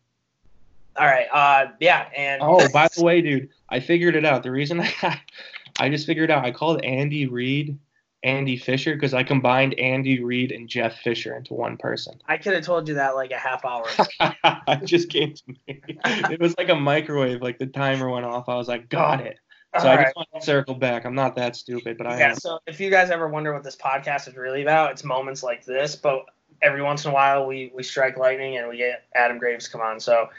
All right. Uh. Yeah. And Oh, by the way, dude, I figured it out. The reason I, I just figured out I called Andy Reid Andy Fisher because I combined Andy Reid and Jeff Fisher into one person. I could have told you that like a half hour. ago. it just came to me. It was like a microwave. Like the timer went off. I was like, got it. So All I right. just want to circle back. I'm not that stupid, but I Yeah, am. so if you guys ever wonder what this podcast is really about, it's moments like this. But every once in a while, we we strike lightning and we get Adam Graves come on. So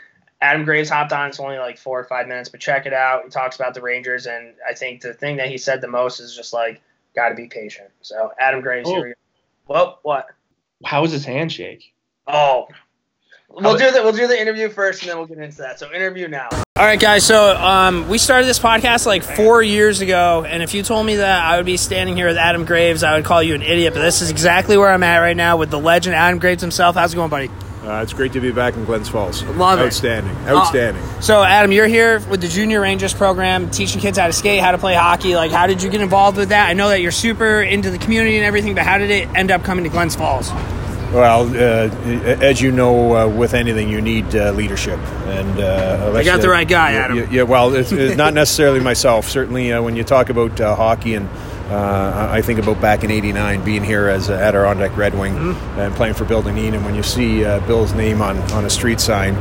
Adam Graves hopped on. It's only like four or five minutes, but check it out. He talks about the Rangers, and I think the thing that he said the most is just like, got to be patient. So Adam Graves, Oh. here we go. Well, what? How was his handshake? Oh, we'll do the we'll do the interview first, and then we'll get into that. So interview now. All right, guys. So um, we started this podcast like four years ago, and if you told me that I would be standing here with Adam Graves, I would call you an idiot. But this is exactly where I'm at right now with the legend Adam Graves himself. How's it going, buddy? Uh, it's great to be back in Glens Falls. Love it. Outstanding. Outstanding. So, Adam, you're here with the Junior Rangers program, teaching kids how to skate, how to play hockey. Like, how did you get involved with that? I know that you're super into the community and everything, but how did it end up coming to Glens Falls? Well, uh, as you know, uh, with anything, you need uh, leadership, and uh, I got the right guy, yeah, Adam. Yeah, yeah, well, it's, it's not necessarily myself. Certainly, uh, when you talk about uh, hockey, and uh, I think about back in '89, being here as a Adirondack Red Wing Mm-hmm. and playing for Bill Dineen, and when you see uh, Bill's name on, on a street sign,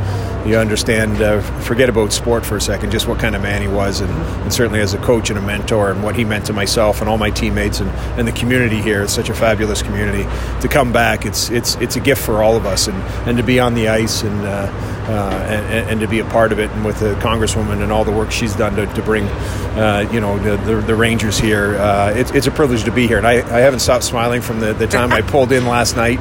you understand. Uh, forget about sport for a second, just what kind of man he was, and, and certainly as a coach and a mentor, and what he meant to myself and all my teammates and, and the community here. It's such a fabulous community. To come back, it's it's it's a gift for all of us, and, and to be on the ice and, uh, uh, and and to be a part of it, and with the congresswoman and all the work she's done to, to bring, uh, you know, the, the, the Rangers here. It's it's a privilege to be here, and I, I haven't stopped smiling from the, the time I pulled in last night.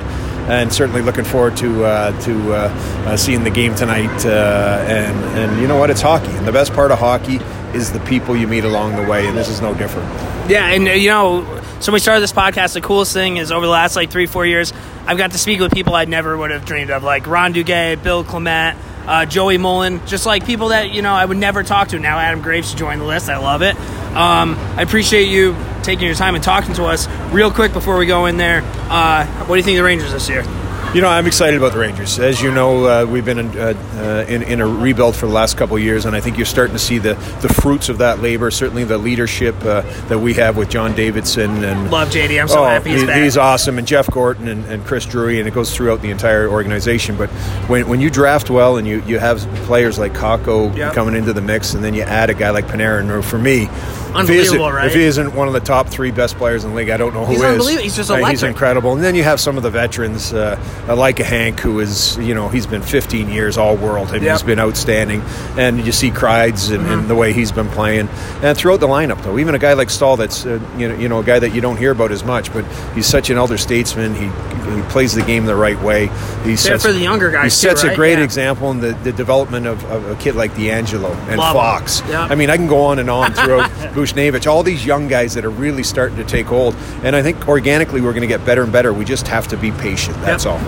And certainly looking forward to uh, to uh, uh, seeing the game tonight. Uh, and and you know what? It's hockey, and the best part of hockey is the people you meet along the way, and this is no different. Yeah, and uh, you know, so we started this podcast. The coolest thing is over the last like three, four years, I've got to speak with people I never would have dreamed of, like Ron Duguay, Bill Clement, uh, Joey Mullen, just like people that you know I would never talk to. Now Adam Graves joined the list. I love it. Um, I appreciate you taking your time and talking to us. Real quick before we go in there, uh, what do you think of the Rangers this year? You know, I'm excited about the Rangers. As you know, uh, we've been in, uh, uh, in, in a rebuild for the last couple of years, and I think you're starting to see the, the fruits of that labor. Certainly, the leadership uh, that we have with John Davidson and Love JD. I'm so oh, happy he's he- back. he's awesome, and Jeff Gorton and, and Chris Drury, and it goes throughout the entire organization. But when, when you draft well and you, you have players like Kakko Yep. coming into the mix, and then you add a guy like Panarin, or for me, Unbelievable, isn't, right? if he isn't one of the top three best players in the league, I don't know who He's is. unbelievable. He's just Uh, he's incredible. And then you have some of the veterans, uh, like a Hank, who is, you know, he's been 15 years all world and Yep. Mm-hmm. he's been outstanding. And you see Kreids and, and the way he's been playing. And throughout the lineup, though, even a guy like Staal, that's, uh, you, know, you know, a guy that you don't hear about as much, but he's such an elder statesman. He, he plays the game the right way. He sets, for the younger guys, He too, sets right? a great Yeah. example in the, the development of, of a kid like DeAngelo and Love. Fox. Yep. I mean, I can go on and on throughout Buchnevich, all these young guys that are really starting to take hold. And I think organically we're going to get better and better. We just have to be patient. That's Yep. all.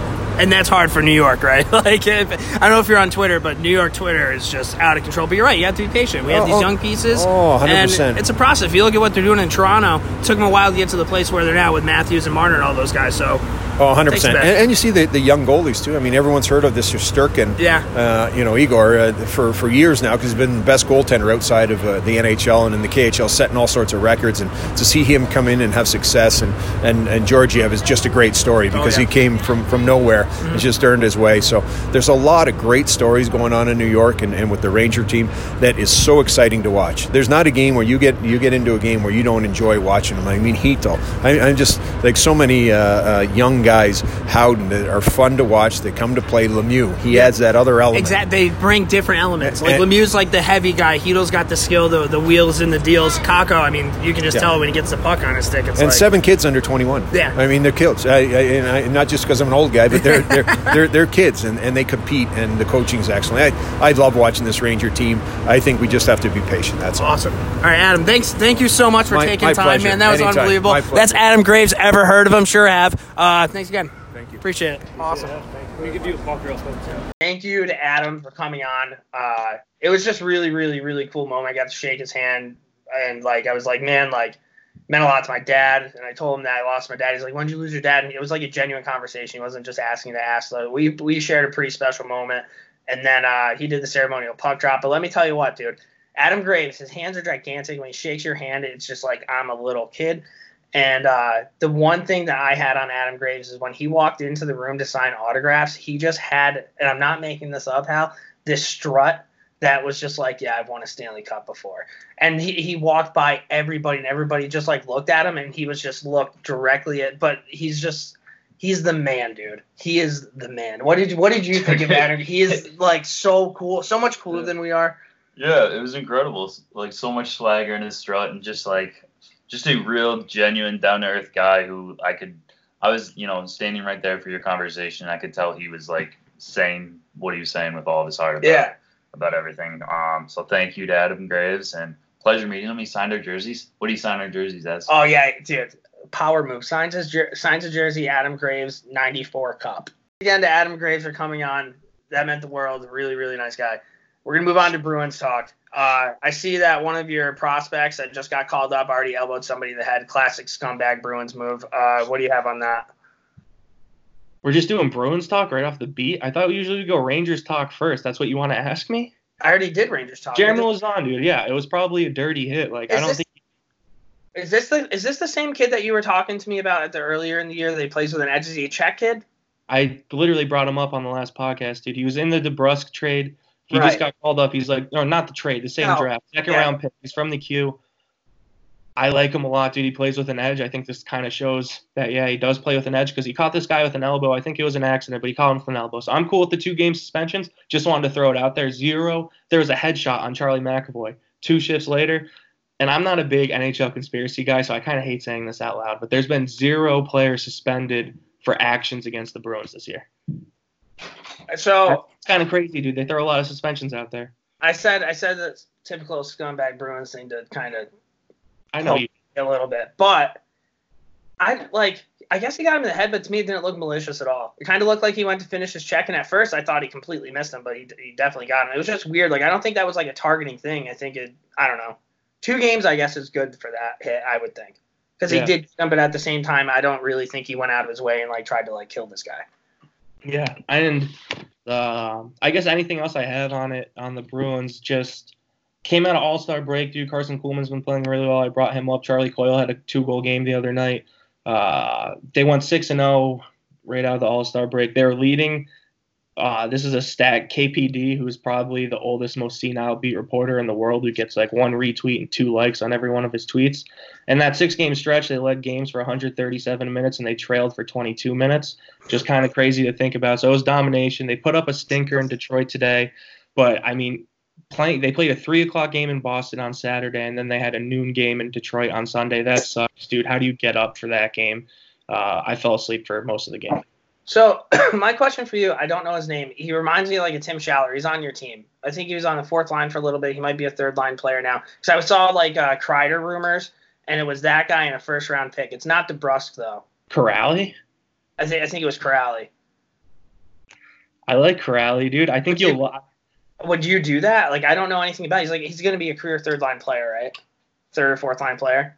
and that's hard for New York, right? like, if, I don't know if you're on Twitter, but New York Twitter is just out of control. But you're right; you have to be patient. We have Oh, these oh. young pieces. Oh, 100%. And it's a process. If you look at what they're doing in Toronto, it took them a while to get to the place where they're now with Matthews and Marner and all those guys. So, Oh, 100%. Takes And, and you see the, the young goalies, too. I mean, everyone's heard of this Shesterkin. Yeah. Uh, you know, Igor, uh, for, for years now, because he's been the best goaltender outside of uh, the NHL and in the KHL, setting all sorts of records. And to see him come in and have success, and, and, and Georgiev is just a great story because Oh, yeah. he came from, from nowhere and just earned his way. So there's a lot of great stories going on in New York and, and with the Ranger team that is so exciting to watch. There's not a game where you get you get into a game where you don't enjoy watching them. I mean, Chytil. I, I'm just like so many uh, uh, young guys, Howden, that are fun to watch. They come to play Lemieux. He adds that other element. exactly, they bring different elements. Like And- Lemieux's like the heavy guy. Chytil's got the skill, the the wheels and the deals. Kakko, I mean, you can just Yeah. tell when he gets the puck on his stick. It's And like, seven kids under 21. Yeah. I mean, they're kids. I, I, and I, not just because I'm an old guy, but they're they're, they're, they're kids and, and they compete, and the coaching's excellent. I, I love watching this Ranger team. I think we just have to be patient. That's all. Awesome. All right, Adam. Thanks. Thank you so much for My- taking my time, pleasure. man. That was Anytime. unbelievable. That's Adam Graves. Ever heard of him? Sure have. Uh, thanks again. Thank you. Appreciate it. Awesome. We give you a fuck real photo. Thank you to Adam for coming on. Uh, it was just really, really, really cool moment. I got to shake his hand, and like I was like, man, like meant a lot to my dad. And I told him that I lost my dad. He's like, when did you lose your dad? And it was like a genuine conversation. He wasn't just asking to ask. So we we shared a pretty special moment. And then uh, he did the ceremonial puck drop. But let me tell you what, dude. Adam Graves, his hands are gigantic. When he shakes your hand, it's just like I'm a little kid. And uh, the one thing that I had on Adam Graves is when he walked into the room to sign autographs, he just had, and I'm not making this up, Hal, this strut that was just like, yeah, I've won a Stanley Cup before. And he, he walked by everybody, and everybody just like looked at him, and he was just looked directly at, but he's just. He's the man, dude. He is the man. What did you What did you think of Adam? He is like so cool, so much cooler than we are. Yeah, it was incredible. Like so much swagger in his strut, and just like, just a real, genuine, down to earth guy who I could. I was, you know, standing right there for your conversation. I could tell he was like saying what he was saying with all of his heart about, Yeah. about everything. Um, so thank you to Adam Graves and pleasure meeting him. He signed our jerseys. What do you sign our jerseys as? Oh yeah, dude, power move. Signs his jer- signs a jersey. Adam Graves, ninety four cup. Again, to Adam Graves for coming on. That meant the world. Really, really nice guy. We're gonna move on to Bruins talk. Uh, I see that one of your prospects that just got called up already elbowed somebody in the head. Classic scumbag Bruins move. Uh, what do you have on that? We're just doing Bruins talk right off the beat. I thought we usually go Rangers talk first. That's what you want to ask me? I already did Rangers talk. Jeremy was on, dude. Yeah, it was probably a dirty hit. Like Is I don't this- think Is this the is this the same kid that you were talking to me about at the earlier in the year that he plays with an edge? Is he a Czech kid? I literally brought him up on the last podcast, dude. He was in the DeBrusk trade. He Right. just got called up. He's like, no, not the trade, the same No. draft, second Yeah. round pick. He's from the Q. I like him a lot, dude. He plays with an edge. I think this kind of shows that, yeah, he does play with an edge because he caught this guy with an elbow. I think it was an accident, but he caught him with an elbow. So I'm cool with the two game suspensions. Just wanted to throw it out there. Zero. There was a headshot on Charlie McAvoy two shifts later. And I'm not a big NHL conspiracy guy, so I kind of hate saying this out loud, but there's been zero players suspended for actions against the Bruins this year. So It's kind of crazy, dude. They throw a lot of suspensions out there. I said I said the typical scumbag Bruins thing to kind of I know you. a little bit, but I like. I guess he got him in the head, but to me, it didn't look malicious at all. It kind of looked like he went to finish his check, and at first, I thought he completely missed him, but he, he definitely got him. It was just weird. Like I don't think that was like a targeting thing. I think it. I don't know. Two games, I guess, is good for that hit. I would think because Yeah. he did, but at the same time, I don't really think he went out of his way and like tried to like kill this guy. Yeah, and uh, I guess anything else I have on it on the Bruins just came out of All Star break. Dude, Karson Kuhlman's been playing really well. I brought him up. Charlie Coyle had a two goal game the other night. Uh, they went six and zero right out of the All Star break. They're leading. Uh, this is a stat. KPD, who is probably the oldest, most senile beat reporter in the world, who gets like one retweet and two likes on every one of his tweets. And that six game stretch, they led games for 137 minutes and they trailed for 22 minutes. Just kind of crazy to think about. So it was domination. They put up a stinker in Detroit today, but I mean, playing they played a three o'clock game in Boston on Saturday, and then they had a noon game in Detroit on Sunday. That sucks, dude. How do you get up for that game? Uh, I fell asleep for most of the game. So my question for you, I don't know his name. He reminds me like a Tim Schaller. He's on your team. I think he was on the fourth line for a little bit. He might be a third line player now. Because I saw like uh, Kreider rumors, and it was that guy in a first round pick. It's not DeBrusk though. Kuraly? I think I think it was Kuraly. I like Kuraly, dude. I think Would you- you'll. lo- Would you do that? Like I don't know anything about. It. He's like he's gonna be a career third line player, right? Third or fourth line player.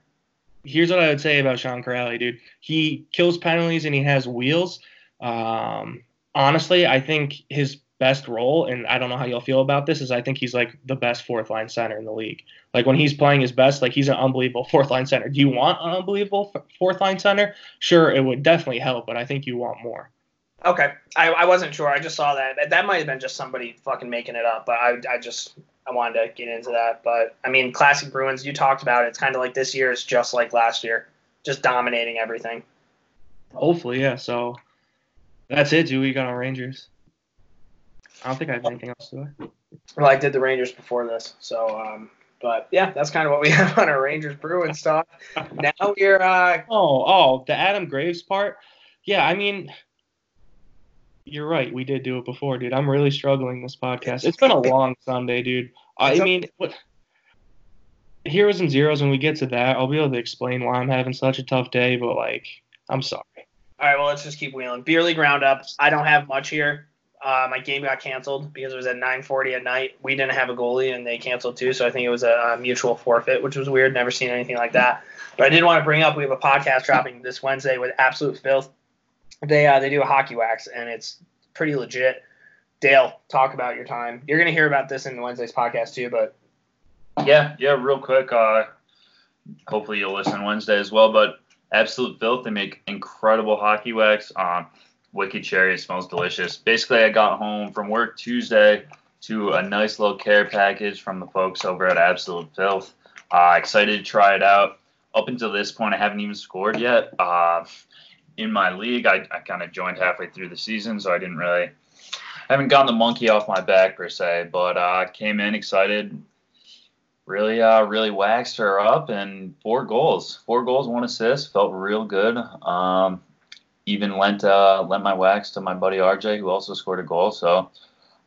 Here's what I would say about Sean Kuraly, dude. He kills penalties and he has wheels. Um, honestly, I think his best role, and I don't know how you'll feel about this, is I think he's like the best fourth line center in the league. Like when he's playing his best, like he's an unbelievable fourth line center. Do you want an unbelievable f- fourth line center? Sure, it would definitely help, but I think you want more. Okay, I, I wasn't sure. I just saw that. That- That might have been just somebody fucking making it up, but I, I just I wanted to get into that. But I mean, classic Bruins. You talked about it. It's kind of like this year is just like last year, just dominating everything. Hopefully, yeah. So that's it, dude. We got on Rangers. I don't think I have anything else to say. Well, I did the Rangers before this, so um, but yeah, that's kind of what we have on our Rangers Bruins talk. Now we're uh, Oh, oh, the Adam Graves part. Yeah, I mean, you're right. We did do it before, dude. I'm really struggling this podcast. It's been a long Sunday, dude. I mean, what? Heroes and zeros. When we get to that, I'll be able to explain why I'm having such a tough day. But like, I'm sorry. All right. Well, let's just keep wheeling. Beer League roundup. I don't have much here. Uh, my game got canceled because it was at 9:40 at night. We didn't have a goalie, and they canceled too. So I think it was a, uh mutual forfeit, which was weird. Never seen anything like that. But I did want to bring up we have a podcast dropping this Wednesday with Absolute Filth. They uh, they do a hockey wax, and it's pretty legit. Dale, talk about your time. You're gonna hear about this in Wednesday's podcast too, but Yeah, yeah, real quick. Uh, hopefully you'll listen Wednesday as well. But Absolute Filth, they make incredible hockey wax. Um, wicked cherry, it smells delicious. Basically, I got home from work Tuesday to a nice little care package from the folks over at Absolute Filth. Uh, excited to try it out. Up until this point, I haven't even scored yet. Uh, in my league, I, I kind of joined halfway through the season, so I didn't really, I haven't gotten the monkey off my back per se. But uh, came in excited, really uh really waxed her up and four goals four goals one assist felt real good um even lent uh lent my wax to my buddy rj who also scored a goal so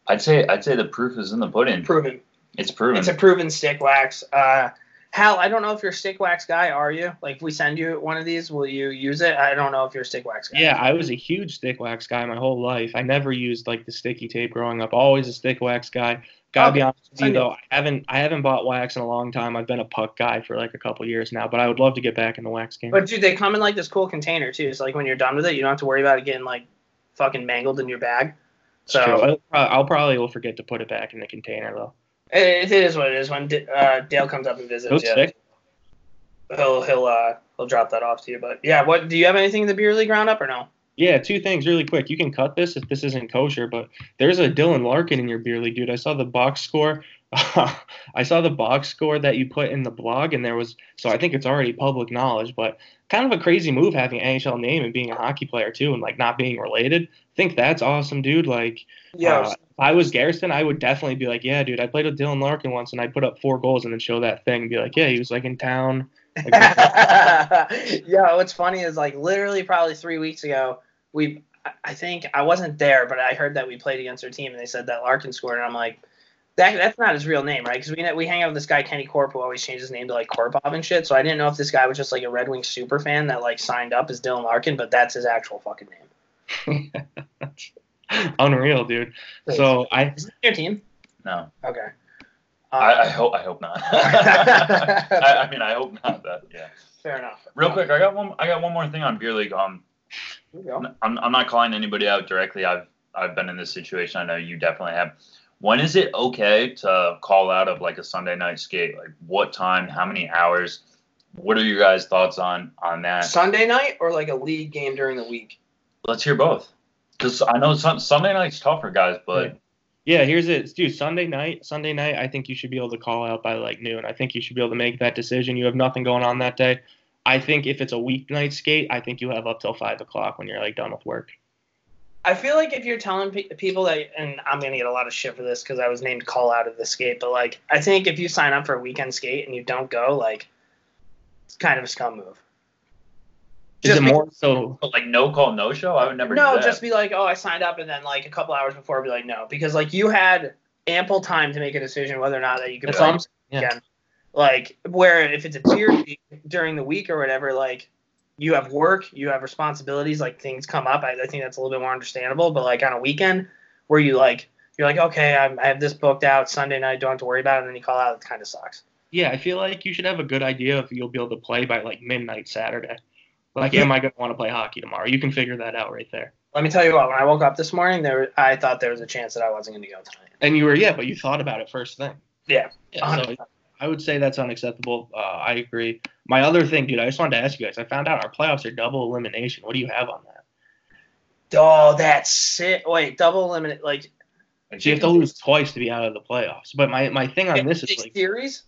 i'd say i'd say the proof is in the pudding proven. it's proven It's a proven stick wax. Uh, Hal, I don't know if you're a stick wax guy. Are you? Like, if we send you one of these, will you use it? I don't know if you're a stick wax guy. Yeah, I was a huge stick wax guy my whole life. I never used like the sticky tape growing up. Always a stick wax guy. Gotta be honest with you though, I haven't I haven't bought wax in a long time. I've been a puck guy for like a couple years now, but I would love to get back in the wax game. But dude, they come in like this cool container too. So like when you're done with it, you don't have to worry about it getting like fucking mangled in your bag. So I'll, I'll probably will forget to put it back in the container though. it, it is what it is. When D- uh, Dale comes up and visits, yeah, he'll he'll uh he'll drop that off to you. But yeah, what do you have anything in the beer league roundup or no? Yeah, two things really quick. You can cut this if this isn't kosher, but there's a Dylan Larkin in your beer league, dude. I saw the box score. I saw the box score that you put in the blog, and there was so I think it's already public knowledge, but kind of a crazy move having an NHL name and being a hockey player too, and like not being related. I think that's awesome, dude. Like, uh, if I was Garrison, I would definitely be like, yeah, dude. I played with Dylan Larkin once, and I put up four goals, and then show that thing, and be like, yeah, he was like in town. Yeah, what's funny is like literally probably three weeks ago, we I- I think I wasn't there, but I heard that we played against their team and they said that Larkin scored, and I'm like, that that's not his real name, right? Because we we hang out with this guy Kenny Corp who always changes his name to like Korpov and shit. So I didn't know if this guy was just like a Red Wings super fan that like signed up as Dylan Larkin, but that's his actual fucking name. unreal, dude. So I Is that your team? no Okay. I, I Uh, hope i hope not I, I mean i hope not that yeah fair enough. Real quick, I got one. I got one more thing on beer league. Um, There you go. I'm, I'm not calling anybody out directly. I've I've been in this situation. I know you definitely have. When is it okay to call out of like a Sunday night skate? Like what time? How many hours? What are your guys' thoughts on on that? Sunday night or like a league game during the week? Let's hear both. Because I know sun, Sunday night's tough for guys, but Yeah, here's it, dude. Sunday night, Sunday night. I think you should be able to call out by like noon. I think you should be able to make that decision. You have nothing going on that day. I think if it's a weeknight skate, I think you have up till five o'clock when you're like done with work. I feel like if you're telling pe- people that, and I'm gonna get a lot of shit for this because I was named call out of the skate, but like I think if you sign up for a weekend skate and you don't go, like it's kind of a scum move. Is Just it more so? like no call, no show. I would never. No, do that. just be like, oh, I signed up, and then like a couple hours before, I'd be like, no, because like you had ample time to make a decision whether or not that you could That's play all yeah. again. Like where if it's a tier during the week or whatever, like you have work, you have responsibilities, like things come up. I, I think that's a little bit more understandable. But like on a weekend where you like you're like, okay, I'm, I have this booked out Sunday night, don't have to worry about it, and then you call out, it kind of sucks. Yeah, I feel like you should have a good idea if you'll be able to play by like midnight Saturday. Like, am I going to want to play hockey tomorrow? You can figure that out right there. Let me tell you what, when I woke up this morning, there I thought there was a chance that I wasn't going to go tonight. And you were, yeah, but you thought about it first thing. Yeah, Yeah, so 100%. I would say that's unacceptable. Uh, I agree. My other thing, dude, I just wanted to ask you guys. I found out our playoffs are double elimination. What do you have on that? Oh, that's it. Wait, double eliminate like So you have to lose twice to be out of the playoffs. But my, my thing on this is like, series.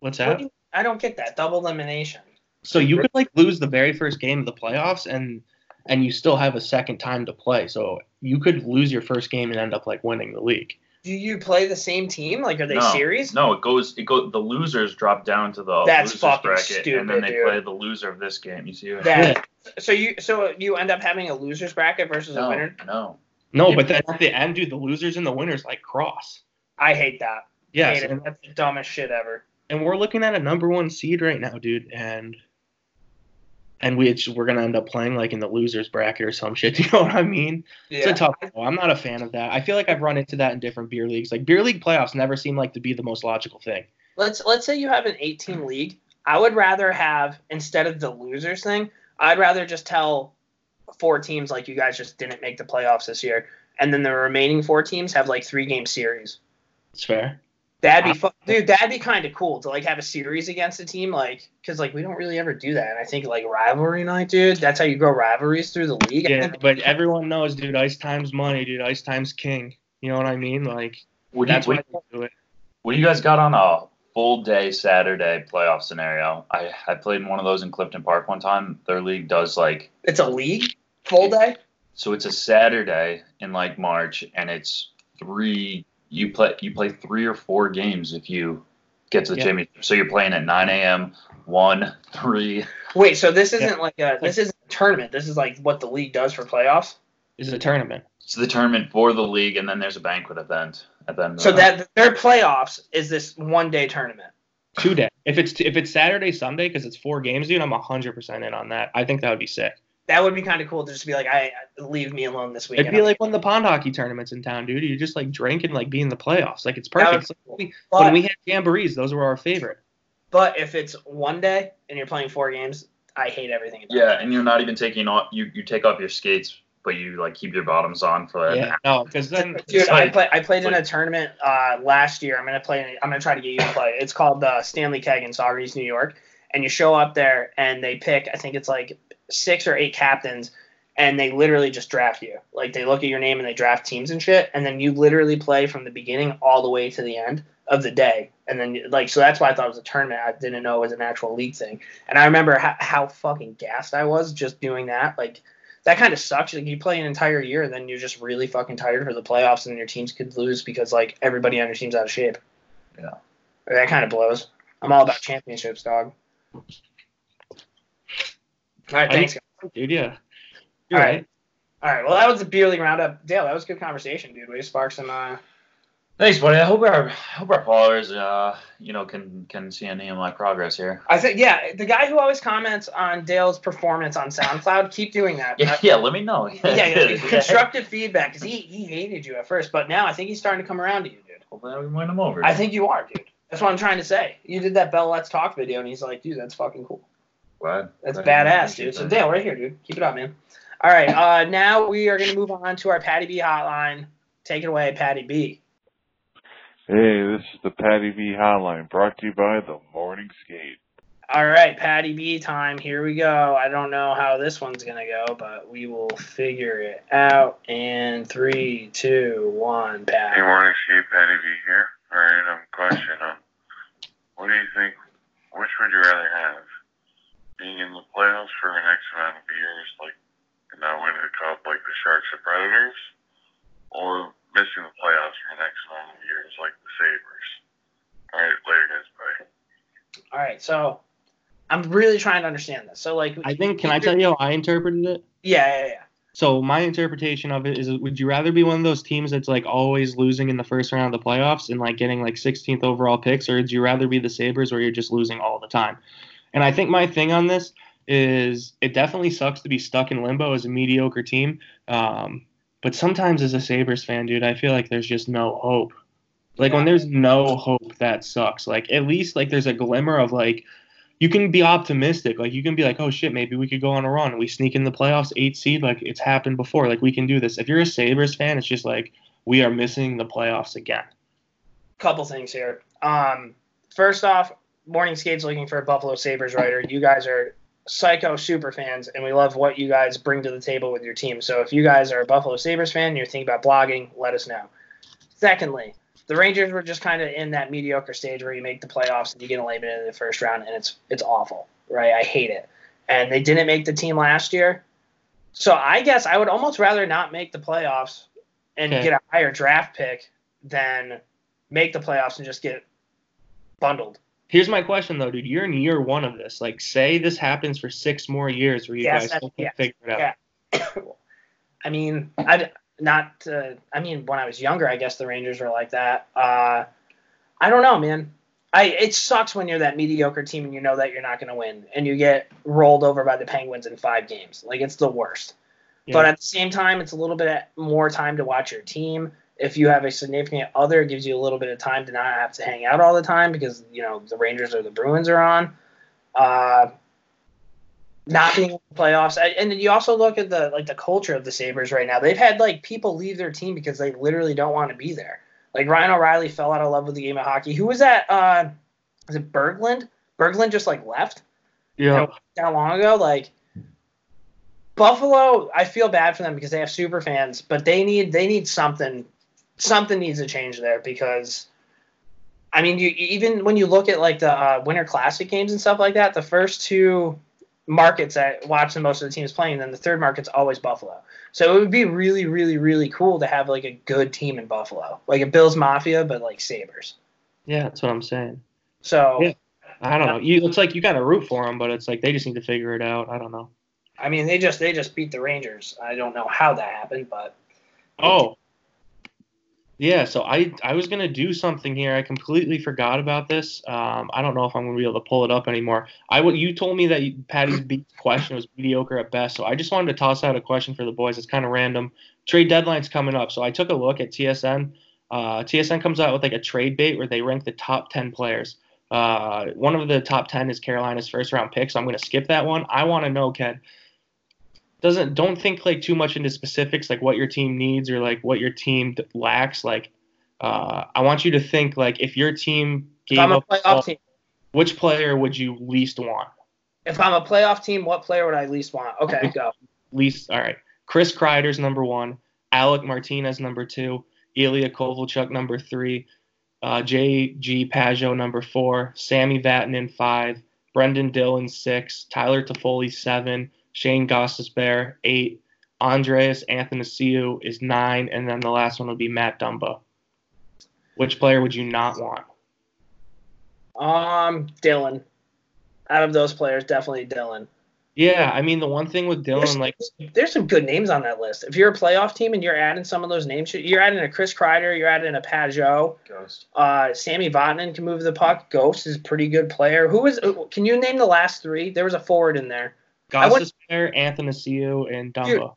what's What that? do you- I don't get that double elimination. So you could like lose the very first game of the playoffs and and you still have a second time to play. So you could lose your first game and end up like winning the league. Do you play the same team? Like, are they no, series? No, it goes. It go. The losers drop down to the That's losers fucking bracket, and then they dude. play the loser of this game. You see? what- That. So you so you end up having a losers bracket versus a winner. no. No, Yeah. but then at the end, dude, the losers and the winners like cross. I hate that. Yeah, and, That's the dumbest shit ever. and we're looking at a number one seed right now, dude, and and we we're gonna end up playing like in the losers bracket or some shit. You know what I mean? It's a tough. call. I'm not a fan of that. I feel like I've run into that in different beer leagues. Like beer league playoffs never seem like to be the most logical thing. Let's let's say you have an 18 league. I would rather have instead of the losers thing. I'd rather just tell four teams like you guys just didn't make the playoffs this year, and then the remaining four teams have like three game series. It's fair. That'd be fu- dude. That'd be kind of cool to like have a series against a team, like because like we don't really ever do that. And I think like rivalry night, dude. That's how you grow rivalries through the league. Yeah, but everyone knows, dude. Ice time's money, dude. Ice time's king. You know what I mean? Like What do you, that's what, why they do it. what do you guys got on a full day Saturday playoff scenario? I I played in one of those in Clifton Park one time. Their league does like it's a league full day. so it's a Saturday in like March, and it's three. You play you play three or four games if you get to the Yeah. championship. So you're playing at 9 a.m. one, three. Wait, so this isn't like a this isn't a tournament. This is like what the league does for playoffs. Is a tournament. It's the tournament for the league, and then there's a banquet event at the end. of So the night. that their playoffs is this one day tournament. Two day. If it's if it's Saturday Sunday because it's four games, dude, I'm hundred percent in on that. I think that would be sick. That would be kind of cool to just be like, I leave me alone this week. It'd be like one of the pond hockey tournaments in town, dude. You just like drink and like be in the playoffs. Like it's perfect. would It's like when, we, But- when we had jamborees, those were our favorite. But if it's one day and you're playing four games, I hate everything. About yeah, and you're not even taking off. You you take off your skates, but you like keep your bottoms on for an Yeah, no, because then Dude, It's I like- play. I played in a tournament uh, last year. I'm gonna play. I'm gonna try to get you to play. It's called the Stanley Keg in Saugerties, New York. And you show up there, and they pick. I think it's like six or eight captains, and they literally just draft you. Like they look at your name and they draft teams and shit, and then you literally play from the beginning all the way to the end of the day. And then like so that's why I thought it was a tournament. I didn't know it was an actual league thing. And I remember how, how fucking gassed I was just doing that. Like that kind of sucks. Like you play an entire year and then you're just really fucking tired for the playoffs, and then your teams could lose because like everybody on your team's out of shape. Yeah. That kind of blows. I'm all about championships, dog. All right, I thanks. dude, yeah. You're All right. right. All right, well that was the beer league roundup. Dale, that was a good conversation, dude. We sparked some. Uh, Thanks, buddy. I hope our I hope our followers, uh, you know, can can see any of my progress here. I think yeah, the guy who always comments on Dale's performance on SoundCloud, keep doing that. Yeah, yeah. Let me know. yeah, yeah, constructive feedback because he he hated you at first, but now I think he's starting to come around to you, dude. Hopefully, we win them over. I think you are, dude. That's what I'm trying to say. You did that Bell Let's Talk video, and he's like, dude, that's fucking cool. Glad. That's glad badass, appreciate dude. So. Dale, right here, dude. Keep it up, man. All right. Uh, now we are going to move on to our Patty B hotline. Take it away, Patty B. Hey, this is the Patty B Hotline brought to you by the Morning Skate. All right, Patty B time. Here we go. I don't know how this one's going to go, but we will figure it out. And three, two, one, Pat. Hey, Morning Skate, Patty B here. All right, um, question. Um, what do you think? Which would you rather have? Being in the playoffs for an X amount of years, like, and not winning the cup, like the Sharks or Predators, or missing the playoffs for an X amount of years, like the Sabres? All right, later, guys. Bye. All right, so I'm really trying to understand this. So, like, I think. Can I tell you how I interpreted it? Yeah, yeah, yeah. So my interpretation of it is: Would you rather be one of those teams that's like always losing in the first round of the playoffs and like getting like 16th overall picks, or would you rather be the Sabres where you're just losing all the time? And I think my thing on this is it definitely sucks to be stuck in limbo as a mediocre team. Um, but sometimes as a Sabres fan, dude, I feel like there's just no hope. Like when there's no hope, that sucks. Like at least like there's a glimmer of like you can be optimistic. Like you can be like, oh shit, maybe we could go on a run. We sneak in the playoffs, eight seed. Like it's happened before. Like we can do this. If you're a Sabres fan, it's just like we are missing the playoffs again. Couple things here. Um, first off, Morning Skate's looking for a Buffalo Sabres writer. You guys are psycho super fans, and we love what you guys bring to the table with your team. So if you guys are a Buffalo Sabres fan and you're thinking about blogging, let us know. Secondly, the Rangers were just kind of in that mediocre stage where you make the playoffs and you get eliminated in the first round, and it's it's awful, right? I hate it. And they didn't make the team last year, so I guess I would almost rather not make the playoffs and Okay. get a higher draft pick than make the playoffs and just get bundled. Here's my question though, dude. You're in year one of this. Like, say this happens for six more years where you Yes, guys still can't figure it out. yeah. I mean, I not. Uh, I mean, when I was younger, I guess the Rangers were like that. Uh, I don't know, man. I it sucks when you're that mediocre team and you know that you're not going to win and you get rolled over by the Penguins in five games. Like it's the worst. But at the same time, it's a little bit more time to watch your team. If you have a significant other, it gives you a little bit of time to not have to hang out all the time because you know the Rangers or the Bruins are on. Uh, not being in the playoffs, and then you also look at the like the culture of the Sabres right now. They've had like people leave their team because they literally don't want to be there. Like Ryan O'Reilly fell out of love with the game of hockey. Who was that? Uh, was it Berglund? Berglund just like left yeah. that long ago. Like Buffalo, I feel bad for them because they have super fans, but they need they need something. Something needs to change there because, I mean, you even when you look at like the uh, Winter Classic games and stuff like that, the first two markets that watch the most of the teams playing, then the third market's always Buffalo. So it would be really, really, really cool to have like a good team in Buffalo, like a Bills Mafia, but like Sabres. Yeah, that's what I'm saying. So Yeah. I don't know. You, it's like you got to root for them, but it's like they just need to figure it out. I don't know. I mean, they just they just beat the Rangers. I don't know how that happened, but Oh. Yeah, so I I was gonna do something here. I completely forgot about this. Um, I don't know if I'm gonna be able to pull it up anymore. I you told me that Patty's beat question was mediocre at best, so I just wanted to toss out a question for the boys. It's kind of random. Trade deadline's coming up, so I took a look at TSN. Uh, TSN comes out with like a trade bait where they rank the top ten players. Uh, one of the top ten is Carolina's first round pick, so I'm gonna skip that one. I want to know, Ken doesn't don't think like too much into specifics like what your team needs or like what your team lacks. Like uh, i want you to think like if your team if gave I'm a playoff team, which player would you least want? If I'm a playoff team, what player would I least want? Okay, go. least all right. Chris kreider's number one alec martinez number two ilya kovalchuk number three uh, jg Pageau number four sammy vatanen five brendan dillon six tyler toffoli seven shane Bear eight andreas athanasiou is nine and then the last one would be matt dumba which player would you not want Um, Dylan. Out of those players, definitely Dylan. yeah i mean the one thing with There's, dylan like there's some good names on that list. If you're a playoff team and you're adding some of those names, you're adding a Chris Kreider, you're adding a Pageau. Ghost. Uh, Sammy Vatanen can move the puck. Ghost is a pretty good player. Who is? Can you name the last three? There was a forward in there. I want- Bear, Athanasiou, and Dumba.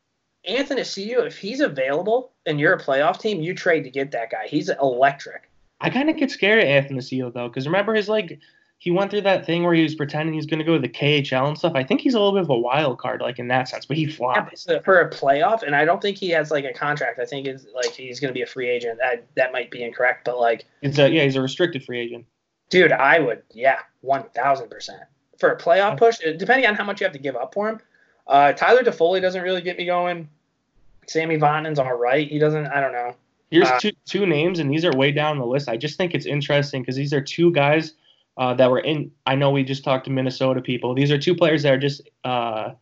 Athanasiou, if he's available and you're a playoff team, you trade to get that guy. He's electric. I kind of get scared of Athanasiou though, because remember his like he went through that thing where he was pretending he's going to go to the KHL and stuff. I think he's a little bit of a wild card, like in that sense, but he Yeah, flies. but for a playoff, and I don't think he has like a contract. I think it's like he's going to be a free agent. I, that might be incorrect, but like, He's a, yeah, he's a restricted free agent. dude, I would, yeah, one thousand percent for a playoff push. Depending on how much you have to give up for him, uh, Tyler Toffoli doesn't really get me going. Sammy Vatanen's all right. He doesn't. I don't know. Here's Uh, two two names, and these are way down the list. I just think it's interesting because these are two guys uh, that were in. I know we just talked to Minnesota people. These are two players that are just uh,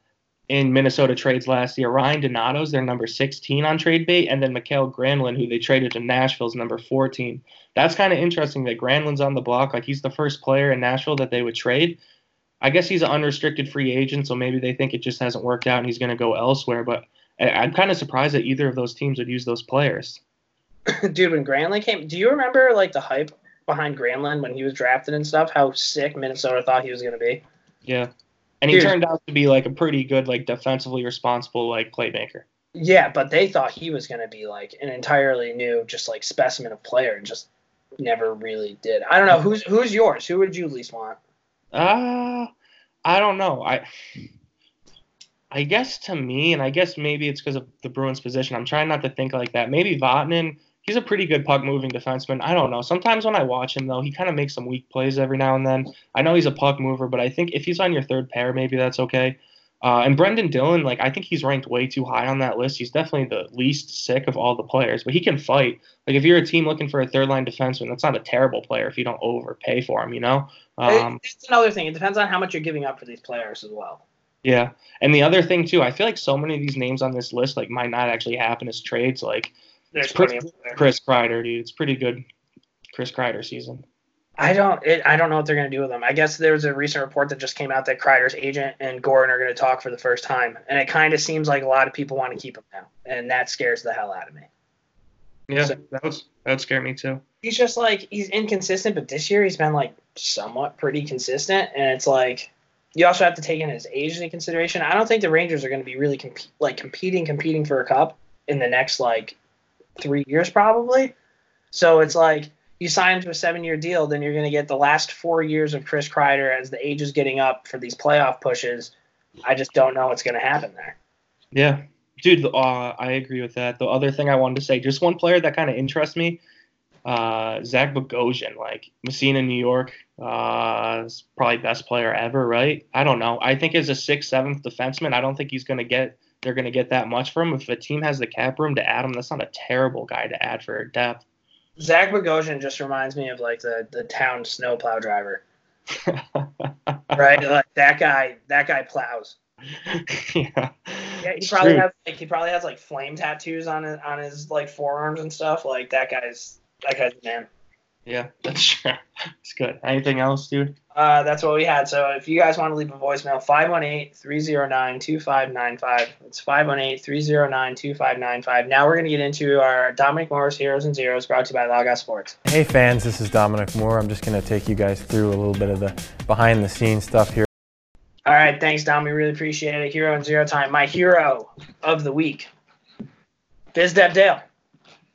in Minnesota trades last year. Ryan Donato's their number 16 on trade bait, and then Mikael Granlund, who they traded to Nashville's number 14. That's kind of interesting that Granlund's on the block. Like he's the first player in Nashville that they would trade. I guess he's an unrestricted free agent, so maybe they think it just hasn't worked out and he's going to go elsewhere. But I- I'm kind of surprised that either of those teams would use those players. dude, when Granlund came, do you remember like the hype behind Granlund when he was drafted and stuff? How sick Minnesota thought he was going to be. Yeah. And he Dude. turned out to be like a pretty good, like defensively responsible, like playmaker. Yeah, but they thought he was going to be like an entirely new, just like specimen of player, and just never really did. I don't know who's who's yours. Who would you least want? Uh I don't know. I I guess to me, and I guess maybe it's because of the Bruins' position. I'm trying not to think like that. Maybe Vatanen. He's a pretty good puck moving defenseman. I don't know. Sometimes when I watch him though, he kind of makes some weak plays every now and then. I know he's a puck mover, but I think if he's on your third pair, maybe that's okay. Uh, and Brendan Dillon, like I think he's ranked way too high on that list. He's definitely the least sick of all the players, but he can fight. Like if you're a team looking for a third line defenseman, that's not a terrible player if you don't overpay for him, you know. Um, it's another thing. It depends on how much you're giving up for these players as well. yeah, and the other thing too, I feel like so many of these names on this list like might not actually happen as trades. Like There's It's pretty-. Chris Kreider, dude, it's pretty good. Chris Kreider season. I don't. It, I don't know what they're going to do with him. I guess there was a recent report that just came out that Kreider's agent and Gorton are going to talk for the first time, and it kind of seems like a lot of people want to keep him now, and that scares the hell out of me. Yeah, So- that was that would scare me too. He's just like he's inconsistent, but this year he's been like somewhat pretty consistent, and it's like you also have to take in his age into consideration. I don't think the Rangers are going to be really comp- like competing, competing for a cup in the next like three years probably. So it's like you sign to a seven-year deal, then you're going to get the last four years of Chris Kreider as the age is getting up for these playoff pushes. I just don't know what's going to happen there. Yeah, dude, uh, I agree with that. The other thing I wanted to say, just one player that kind of interests me, uh, Zach Bogosian, like Massena, New York, uh, is probably best player ever, right? I don't know. I think as a sixth, seventh defenseman, I don't think he's gonna get. They're gonna get that much from him. If a team has the cap room to add him, that's not a terrible guy to add for depth. Zach Bogosian just reminds me of like the the town snowplow driver, right? like that guy. That guy plows. yeah. Yeah, he probably true. has like he probably has like flame tattoos on his on his like forearms and stuff. Like that guy's that guy's man. Yeah, that's true. It's good. Anything else, dude? Uh, that's what we had. So if you guys want to leave a voicemail, 518-309-2595. It's 518-309-2595. Now we're going to get into our Dominic Moore's Heroes and Zeros brought to you by Lagos Sports. Hey fans, this is Dominic Moore. I'm just going to take you guys through a little bit of the behind the scenes stuff here. All right, thanks, Dom. We really appreciate it. Hero and Zero Time. My hero of the week, Biz Dev Dale.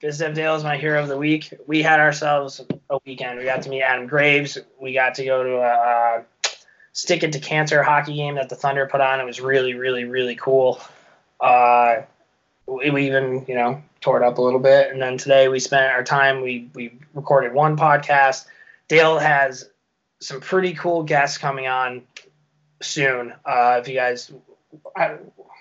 Biz Dale is my hero of the week. We had ourselves a weekend. We got to meet Adam Graves. We got to go to a uh, Stick It to Cancer hockey game that the Thunder put on. It was really, really, really cool. Uh, we, we even, you know, tore it up a little bit. And then today we spent our time, we, we recorded one podcast. Dale has some pretty cool guests coming on soon. Uh, if you guys, I,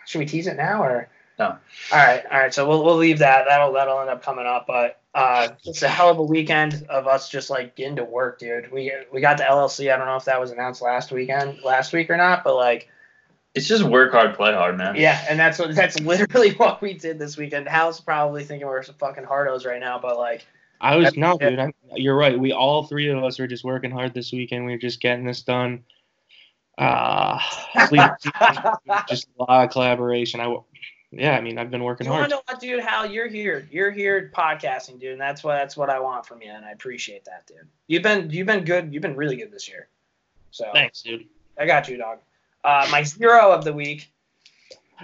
should we tease it now or? No. All right, all right. So we'll we'll leave that. That'll that'll end up coming up. But uh, it's a hell of a weekend of us just like getting to work, dude. We we got the LLC. I don't know if that was announced last weekend, last week or not, but like It's just work hard, play hard, man. yeah, and that's what that's literally what we did this weekend. Hal's probably thinking we're some fucking hardos right now, but like I was no, Yeah. dude. I, you're right. We all three of us were just working hard this weekend. We were just getting this done. Uh, sleep, just a lot of collaboration. I, w- yeah, I mean, I've been working You hard. know what, dude? Hal, you're here. You're here podcasting, dude, and that's what that's what I want from you, and I appreciate that, dude. You've been you've been good. You've been really good this year. So Thanks, dude. I got you, dog. Uh, my zero of the week.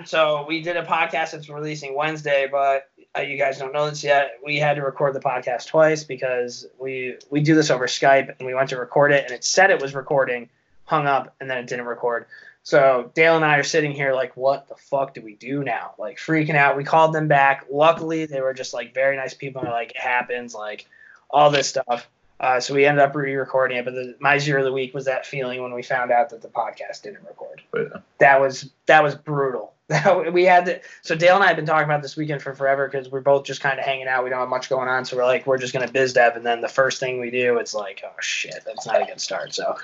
So we did a podcast that's releasing Wednesday, but uh, you guys don't know this yet. We had to record the podcast twice because we we do this over Skype, and we went to record it, and it said it was recording, hung up, and then it didn't record. So Dale and I are sitting here like, what the fuck do we do now? Like freaking out. We called them back. Luckily, they were just like very nice people. And like, it happens. Like all this stuff. Uh, so we ended up re-recording it. But the, my zero of the week was that feeling when we found out that the podcast didn't record. Yeah. That was that was brutal. we had to. So Dale and I have been talking about this weekend for forever because we're both just kind of hanging out. We don't have much going on, so we're like, we're just gonna biz dev, and then the first thing we do, it's like, oh shit, that's not a good start. So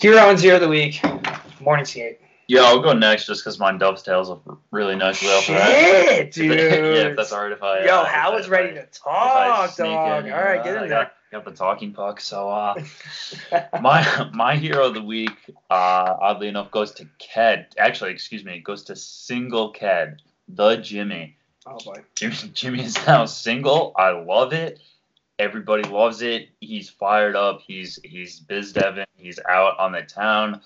hero and zero of the week, morning skate. Yeah, I'll go next just because mine dovetails really nicely off of that. Shit, dude. yeah, if that's alright if I. Yo, uh, Hal if was I- ready to talk, dog. in, All right, uh, get I in got, got the talking puck. So, uh, my my hero of the week, uh, oddly enough, goes to Ked. Actually, excuse me, it goes to single Ked, the Jimmy. Oh boy. Jimmy, Jimmy is now single. I love it. Everybody loves it. He's fired up. He's he's biz devin. He's out on the town.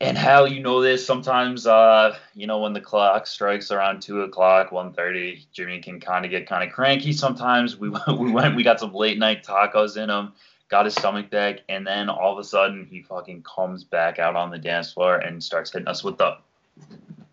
And how you know this? Sometimes, uh, you know, when the clock strikes around two o'clock, 1.30, Jimmy can kind of get kind of cranky. Sometimes we went- we went, we got some late night tacos in him, got his stomach back, and then all of a sudden he fucking comes back out on the dance floor and starts hitting us with the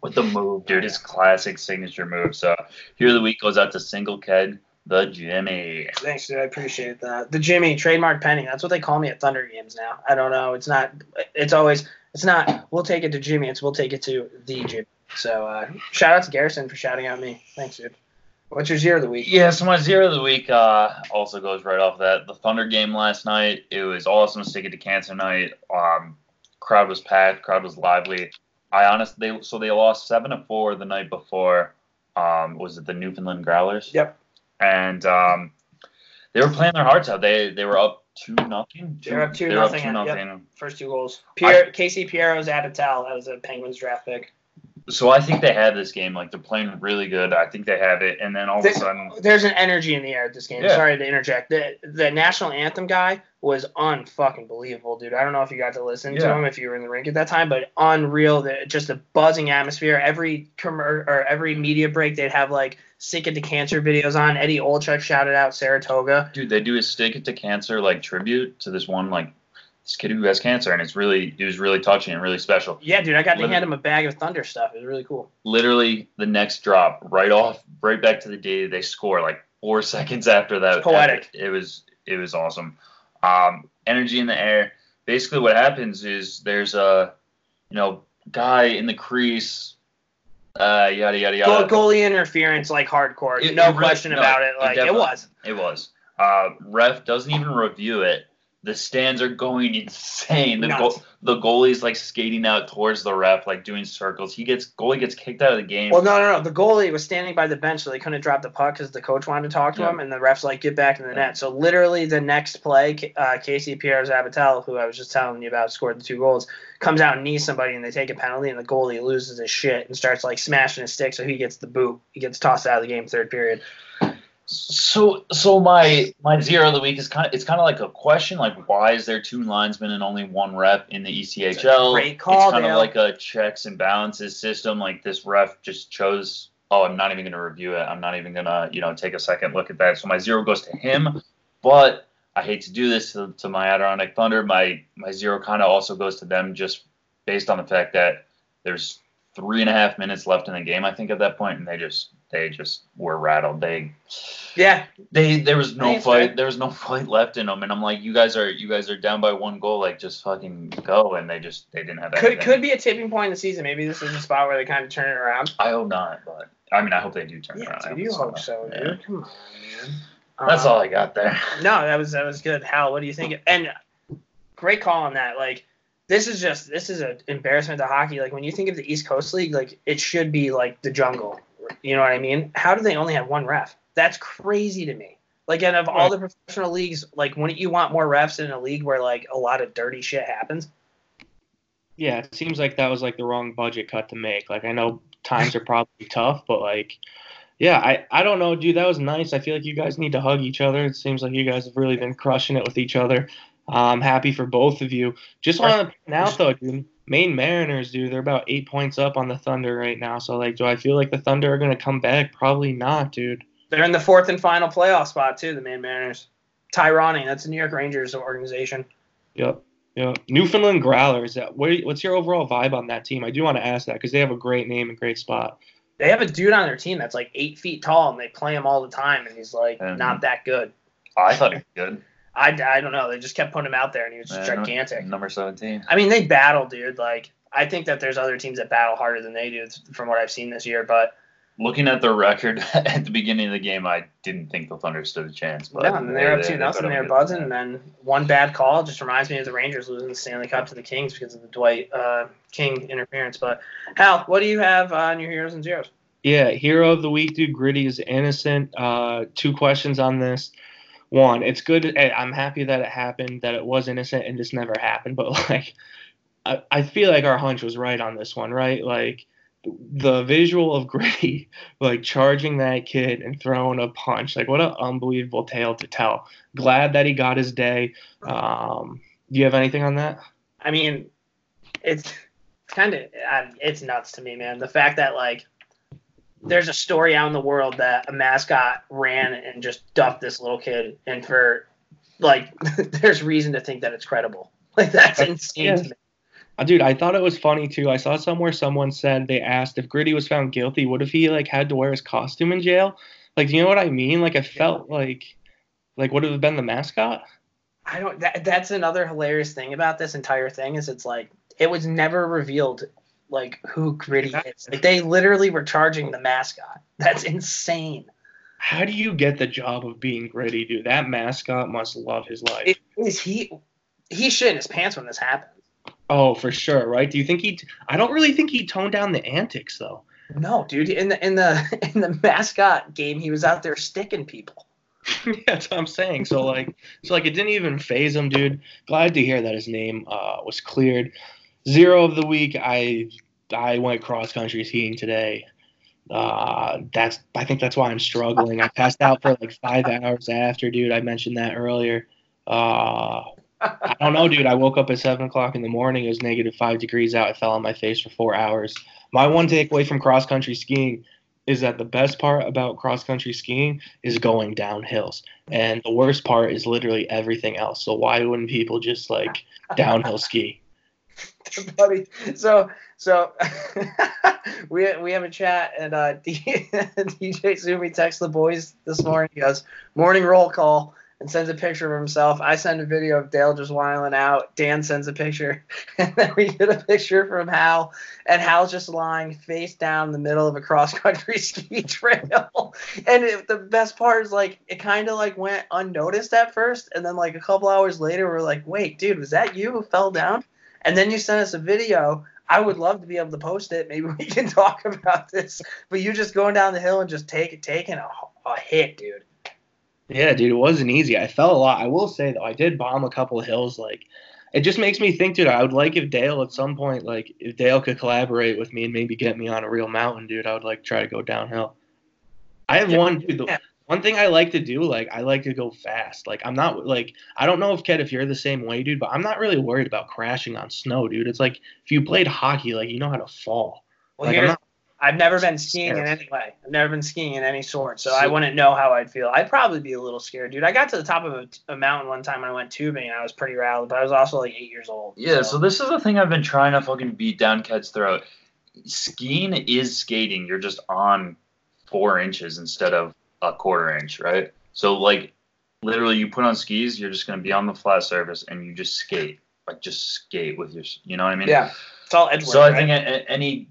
with the move, dude. His classic signature move. So here of the week goes out to Single Ked, the Jimmy. Thanks, dude. I appreciate that. The Jimmy trademark penny. That's what they call me at Thunder games now. I don't know. It's not. It's always. It's not. We'll take it to Jimmy. It's we'll take it to the Jimmy. So uh, shout out to Garrison for shouting out me. Thanks, dude. What's your zero of the week? Yeah, so my zero of the week uh, also goes right off that. The Thunder game last night, it was awesome. Stick it to cancer night. Um, crowd was packed. Crowd was lively. I honestly, they so they lost seven to four the night before. Um, was it the Newfoundland Growlers? Yep. And um, they were playing their hearts out. They they were up two nothing. They're up two They were up nothing, two yep. nothing. First two goals. Pierre, Casey Pierro-Zabotel. That was a Penguins draft pick. So I think they have this game. Like they're playing really good. I think they have it. And then all of a sudden, There's an energy in the air at this game. Yeah. Sorry to interject. The the national anthem guy was unfucking believable, dude. I don't know if you got to listen to Yeah. him if you were in the rink at that time, but unreal. The, just a buzzing atmosphere. Every commer- or every media break, they'd have like "Stick it to Cancer" videos on. Eddie Olczyk shouted out Saratoga. dude, they do a stick it to cancer like tribute to this one like this kid who has cancer, and it's really it was really touching and really special. Yeah, dude, I got to Literally- hand him a bag of Thunder stuff. It was really cool. Literally, the next drop, right off, right back to the day they score, like four seconds after that. Poetic. It was it was awesome. Um, energy in the air. Basically, what happens is there's a you know guy in the crease. Uh, yada yada yada. Goal, goalie interference, like hardcore. It- no it really- question no, about it. it Like it, definitely- was. It was. Uh, ref doesn't even review it. The stands are going insane. The, goal, the goalie's like skating out towards the ref, like doing circles. He gets goalie gets kicked out of the game. Well, no, no, no. The goalie was standing by the bench, so they couldn't drop the puck because the coach wanted to talk to Yeah. him, and the ref's like, "Get back in the net." So literally, the next play, uh, Casey Pierro-Zabotel, who I was just telling you about, scored the two goals, comes out and knees somebody, and they take a penalty, and the goalie loses his shit and starts like smashing his stick, so he gets the boot. He gets tossed out of the game third period. So so my my zero of the week is kind of it's kind of like a question like why is there two linesmen and only one rep in the ECHL? great call, it's kind of like a checks and balances system. Like this ref just chose. Oh, I'm not even going to review it. I'm not even going to you know take a second look at that. So my zero goes to him. But I hate to do this to, to my Adirondack Thunder. My my zero kind of also goes to them just based on the fact that there's three and a half minutes left in the game. I think at that point, and they just they just were rattled. They Yeah, they there was no fight. There was no fight left in them, and I'm like, you guys are you guys are down by one goal. Like just fucking go, and they just they didn't have could anything. could be a tipping point in the season. Maybe this is a spot where they kind of turn it around. I hope not, but I mean, I hope they do turn Yeah, around. I dude, you hope so, Yeah. dude. Come on, man. That's Um, all I got there. No, that was that was good. Hal, what do you think? And great call on that. Like this is just this is an embarrassment to hockey. Like when you think of the East Coast League, like it should be like the jungle. You know what I mean? How do they only have one ref? That's crazy to me. Like and of all the professional leagues, like wouldn't you want more refs in a league where like a lot of dirty shit happens? Yeah, it seems like that was like the wrong budget cut to make. Like I know times are probably tough, but like yeah, I, I don't know, dude. That was nice. I feel like you guys need to hug each other. It seems like you guys have really been crushing it with each other. I'm happy for both of you. Just want to point out though, dude. Maine Mariners, dude, they're about eight points up on the Thunder right now. So like, do I feel like the Thunder are gonna come back? Probably not, dude. They're in the fourth and final playoff spot too. The Maine Mariners. Tyrone, that's the New York Rangers organization. Yep. Yep. Newfoundland Growlers. That what, what's your overall vibe on that team? I do want to ask that because they have a great name and great spot. They have a dude on their team that's like eight feet tall, and they play him all the time, and he's like And- not that good. I thought he was good. I, I don't know. They just kept putting him out there, and he was just Man, gigantic. Number 17. I mean, they battle, dude. Like, I think that there's other teams that battle harder than they do, from what I've seen this year. But Looking at their record at the beginning of the game, I didn't think the Thunder stood a chance. But yeah, and they're up two they nothing. put They're up a good buzzing, fight. and then one bad call just reminds me of the Rangers losing the Stanley Cup to the Kings because of the Dwight uh, King interference. But Hal, what do you have on your heroes and zeros? Yeah, hero of the week, dude. Gritty is innocent. Uh, two questions on this. One, it's good. eh, I'm happy that it happened, that it was innocent, and this never happened. But like, I, I feel like our hunch was right on this one, right? Like, the visual of Gritty like charging that kid and throwing a punch, like what an unbelievable tale to tell. Glad that he got his day. Um, do you have anything on that? I mean, it's kind of it's nuts to me, man. The fact that like there's a story out in the world that a mascot ran and just duffed this little kid, and for like there's reason to think that it's credible. Like that's insane to me. Uh, Dude, I thought it was funny too. I saw somewhere someone said they asked if Gritty was found guilty, what if he like had to wear his costume in jail? Like, do you know what I mean? Like, I felt like, like would it have been the mascot? I don't. That, that's another hilarious thing about this entire thing is it's like it was never revealed like who Gritty is. Like they literally were charging the mascot. That's insane. How do you get the job of being Gritty, dude? That mascot must love his life. It- Is he? He shit in his pants when this happened. oh, for sure, right? Do you think he? I don't really think he toned down the antics though. No, dude. In the in the in the mascot game, he was out there sticking people. yeah, that's what I'm saying. So like, so like, it didn't even phase him, dude. Glad to hear that his name uh, was cleared. Zero of the week. I I went cross country skiing today. Uh, that's I think that's why I'm struggling. I passed out for like five hours after, dude. I mentioned that earlier. Uh, I don't know, dude. I woke up at seven o'clock in the morning. It was negative five degrees out. I fell on my face for four hours. My one takeaway from cross country skiing is that the best part about cross country skiing is going down hills, and the worst part is literally everything else. So why wouldn't people just like downhill ski? buddy. So so we we have a chat and uh, DJ Sumi texts the boys this morning. He goes morning roll call and sends a picture of himself. I send a video of Dale just whiling out. Dan sends a picture, and then we get a picture from Hal, and Hal's just lying face down in the middle of a cross country ski trail. And it, the best part is like it kind of like went unnoticed at first, and then like a couple hours later, we're like, wait, dude, was that you who fell down? And then you sent us a video. I would love to be able to post it. Maybe we can talk about this. But you just going down the hill and just take taking a, a hit, dude. Yeah, dude, it wasn't easy. I fell a lot. I will say though, I did bomb a couple of hills. Like, it just makes me think, dude. I would like if Dale at some point, like, if Dale could collaborate with me and maybe get me on a real mountain, dude. I would like try to go downhill. I have one, dude. The, Yeah. One thing I like to do, like, I like to go fast. Like, I'm not like I don't know if Ked, if you're the same way, dude, but I'm not really worried about crashing on snow, dude. It's like if you played hockey, like you know how to fall. Well, Like, I'm here's, not- I've never been skiing in any way. I've never been skiing in any sort, so I wouldn't know how I'd feel. I'd probably be a little scared, dude. I got to the top of a, a mountain one time I went tubing, and I was pretty rattled, but I was also like eight years old. Yeah, so this is the thing I've been trying to fucking beat down Ked's throat. Skiing is skating. You're just on four inches instead of a quarter inch, right? So like literally you put on skis, you're just gonna be on the flat surface and you just skate. Like just skate with your you know what I mean? yeah, it's all edge So I work, think a- a- any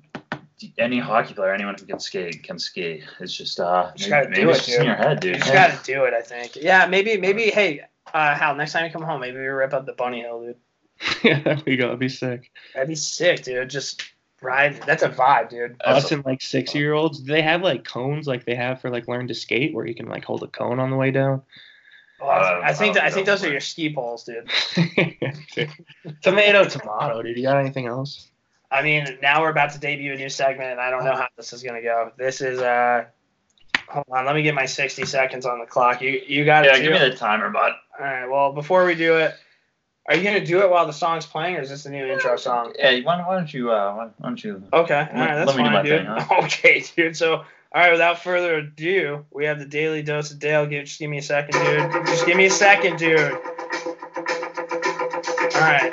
any hockey player, anyone who can skate can skate. It's just uh Just maybe, gotta maybe do it's it, just in dude. your head, You dude. just got to do it. I think. Yeah, maybe, maybe. Hey, uh, Hal, next time you come home, maybe we rip up the bunny hill, dude. yeah, there we go. It'd be sick. That'd be sick, dude. Just ride. That's a vibe, dude. Us and like six year olds, do they have like cones like they have for like learn to skate where you can like hold a cone on the way down? Well, I, I think I that, I think those are your ski poles, dude. tomato, tomato, dude. You got anything else? I mean, now we're about to debut a new segment, and I don't know how this is gonna go. This is uh, hold on, let me get my sixty seconds on the clock. You you got Yeah, it. give me the timer, bud. All right. Well, before we do it, Are you gonna do it while the song's playing, or is this a new intro song? Yeah, why, why don't you? Uh, why, why don't you? Okay, all Let- right, that's let me do fine, my dude. thing, huh? Okay, dude. So, all right, without further ado, we have the daily dose of Dale. Give, just give me a second, dude. Just give me a second, dude. All right.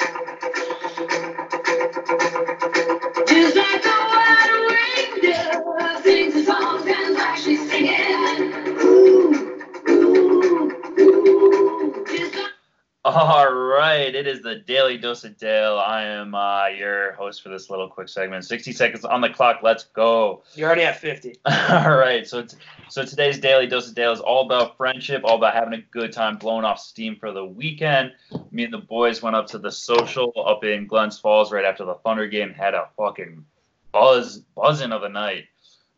Just like a white reindeer sings a song and like she's singing. Ooh, ooh, ooh. Just All right, it is the Daily Dose of Dale. I am uh, your host for this little quick segment. 60 seconds on the clock. Let's go. You're already at 50. All right, so it's, so today's Daily Dose of Dale is all about friendship, all about having a good time, blowing off steam for the weekend. Me and the boys went up to the social up in Glens Falls right after the Thunder game. Had a fucking buzz buzzing of a night.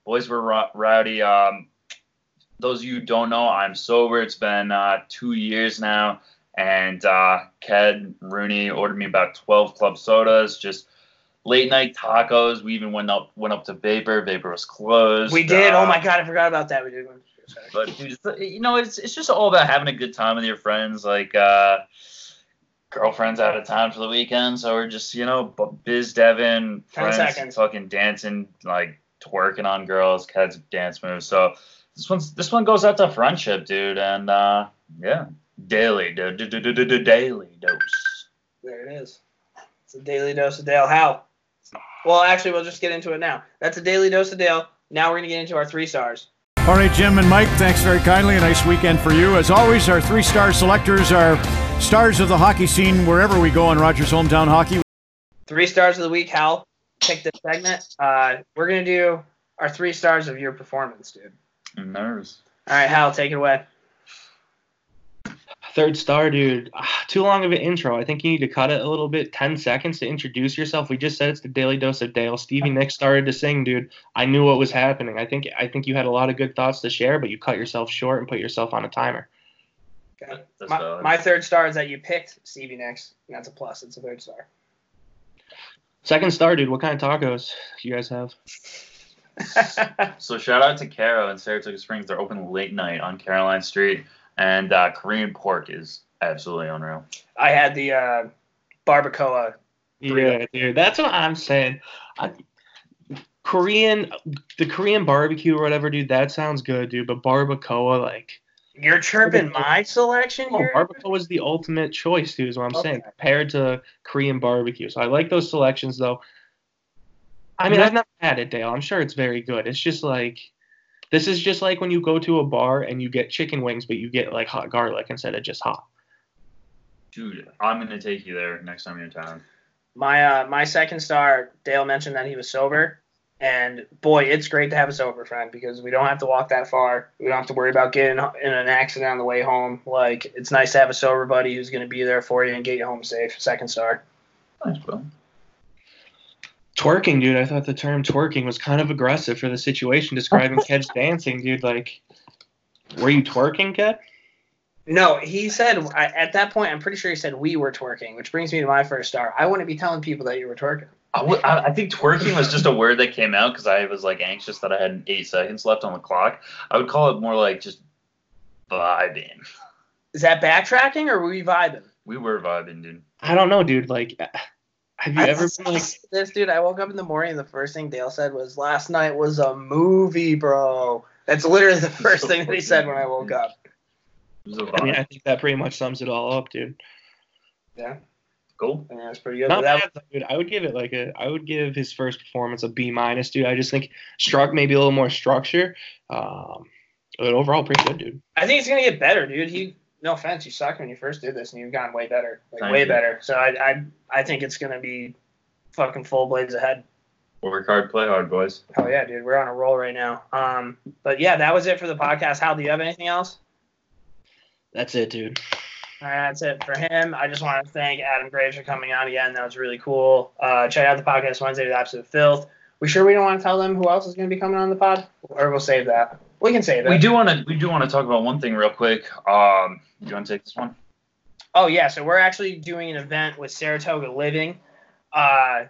Boys were ro- rowdy. Um, those of you who don't know, I'm sober. It's been uh, two years now, and uh, Ked Rooney ordered me about 12 club sodas. Just late night tacos. We even went up went up to Vapor. Vapor was closed. We did. Uh, Oh my god, I forgot about that. We did. But dude, you know, it's it's just all about having a good time with your friends. Like uh, girlfriends out of town for the weekend, so we're just you know biz Devin friends seconds. fucking dancing like twerking on girls, kids dance moves. So this one's this one goes out to friendship, dude, and uh, yeah, daily, daily dose. There it is. It's a daily dose of Dale. How? Well, actually, we'll just get into it now. That's a daily dose of Dale. Now we're gonna get into our three stars. All right, Jim and Mike, thanks very kindly. A nice weekend for you. As always, our three star selectors are stars of the hockey scene wherever we go on Rogers Hometown Hockey. Three stars of the week. Hal, pick this segment. Uh, we're gonna do our three stars of your performance, dude. I'm nervous. All right, Hal, take it away. Third star, dude. Ah, too long of an intro. I think you need to cut it a little bit. Ten seconds to introduce yourself. We just said it's the Daily Dose of Dale. Stevie Nicks started to sing, dude. I knew what was happening. I think I think you had a lot of good thoughts to share, but you cut yourself short and put yourself on a timer. Okay. My, my third star is that you picked Stevie Nicks. and That's a plus. It's a third star. Second star, dude. What kind of tacos do you guys have? So shout out to Caro in Saratoga Springs. They're open late night on Caroline Street, and uh, Korean pork is absolutely unreal. I had the uh, barbacoa. Yeah, dude. That's what I'm saying. I, Korean, the Korean barbecue or whatever, dude. That sounds good, dude. But barbacoa, like. You're chirping my selection Oh, here. barbacoa is the ultimate choice, dude. Is what I'm saying compared to Korean barbecue. So I like those selections, though. I mean, I've never had it, Dale. I'm sure it's very good. It's just like this is just like when you go to a bar and you get chicken wings, but you get like hot garlic instead of just hot. Dude, I'm gonna take you there next time you're in town. My uh, my second star. Dale mentioned that he was sober, and boy, it's great to have a sober friend because we don't have to walk that far. We don't have to worry about getting in an accident on the way home. Like it's nice to have a sober buddy who's going to be there for you and get you home safe. Second star. Nice, bro. Twerking, dude. I thought the term twerking was kind of aggressive for the situation describing Ked's dancing, dude. Like, were you twerking, Ked? No, he said I, at that point. I'm pretty sure he said we were twerking, which brings me to my first star. I wouldn't be telling people that you were twerking. I, w- I I think twerking was just a word that came out because I was like anxious that I had eight seconds left on the clock. I would call it more like just vibing. Is that backtracking or were we vibing? We were vibing, dude. I don't know, dude. Like, have you I- ever been like? this dude? I woke up in the morning and the first thing Dale said was, "Last night was a movie, bro." That's literally the first thing that he said when I woke up. It was a I mean. I think that pretty much sums it all up, dude. Yeah, Cool. I mean, that's pretty good. Not But that, bad, dude. I would give it like a. I would give his first performance a B minus, dude. I just think struck maybe a little more structure. Um, but overall, pretty good, dude. I think it's gonna get better, dude. He, no offense, you sucked when you first did this, and you've gotten way better, like Thank way you. better. So I, I, I think it's gonna be fucking full blades ahead. Work hard, play hard, boys. Oh yeah, dude, we're on a roll right now. Um, but yeah, that was it for the podcast. Hal, do you have anything else? That's it, dude. All right, that's it for him. I just want to thank Adam Graves for coming on again. That was really cool. Uh, check out the podcast Wednesday with Absolute Filth. We sure we don't want to tell them who else is going to be coming on the pod, or we'll save that. We can say that. We do want to. We do want to talk about one thing real quick. Um, you want to take this one? Oh yeah, so we're actually doing an event with Saratoga Living. Uh,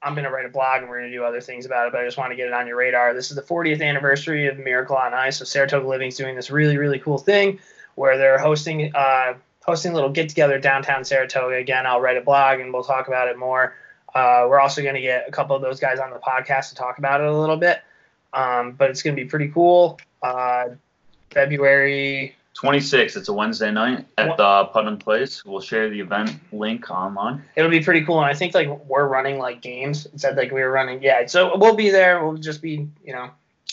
I'm gonna write a blog and we're gonna do other things about it, but I just want to get it on your radar. This is the 40th anniversary of Miracle on Ice, so Saratoga Living's doing this really really cool thing where they're hosting uh, hosting a little get together downtown Saratoga. Again, I'll write a blog and we'll talk about it more. Uh, we're also going to get a couple of those guys on the podcast to talk about it a little bit. Um, but it's going to be pretty cool. Uh, February 26th. It's a Wednesday night at the Putnam Place. We'll share the event link online. it'll be pretty cool. And I think like we're running like games. It said like we were running. Yeah. So we'll be there. We'll just be, you know,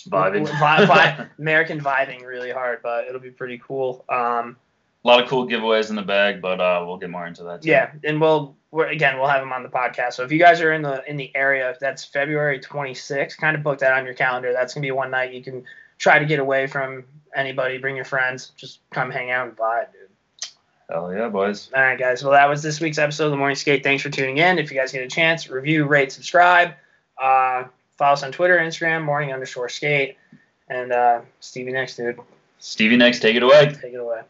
Vibing. vi- vi- American vibing really hard, but it'll be pretty cool. Um, A lot of cool giveaways in the bag, but uh, we'll get more into that. Too. yeah, and we'll we're, again we'll have them on the podcast. So if you guys are in the in the area, if that's February 26th. Kind of book that on your calendar. That's gonna be one night you can try to get away from anybody. Bring your friends. Just come hang out and vibe, dude. Hell yeah, boys. All right, guys. Well, that was this week's episode of the Morning Skate. Thanks for tuning in. If you guys get a chance, review, rate, subscribe. Uh, follow us on Twitter, Instagram, morning underscore skate. And uh, Stevie Nicks, dude. Stevie Nicks, take it away. Take it away.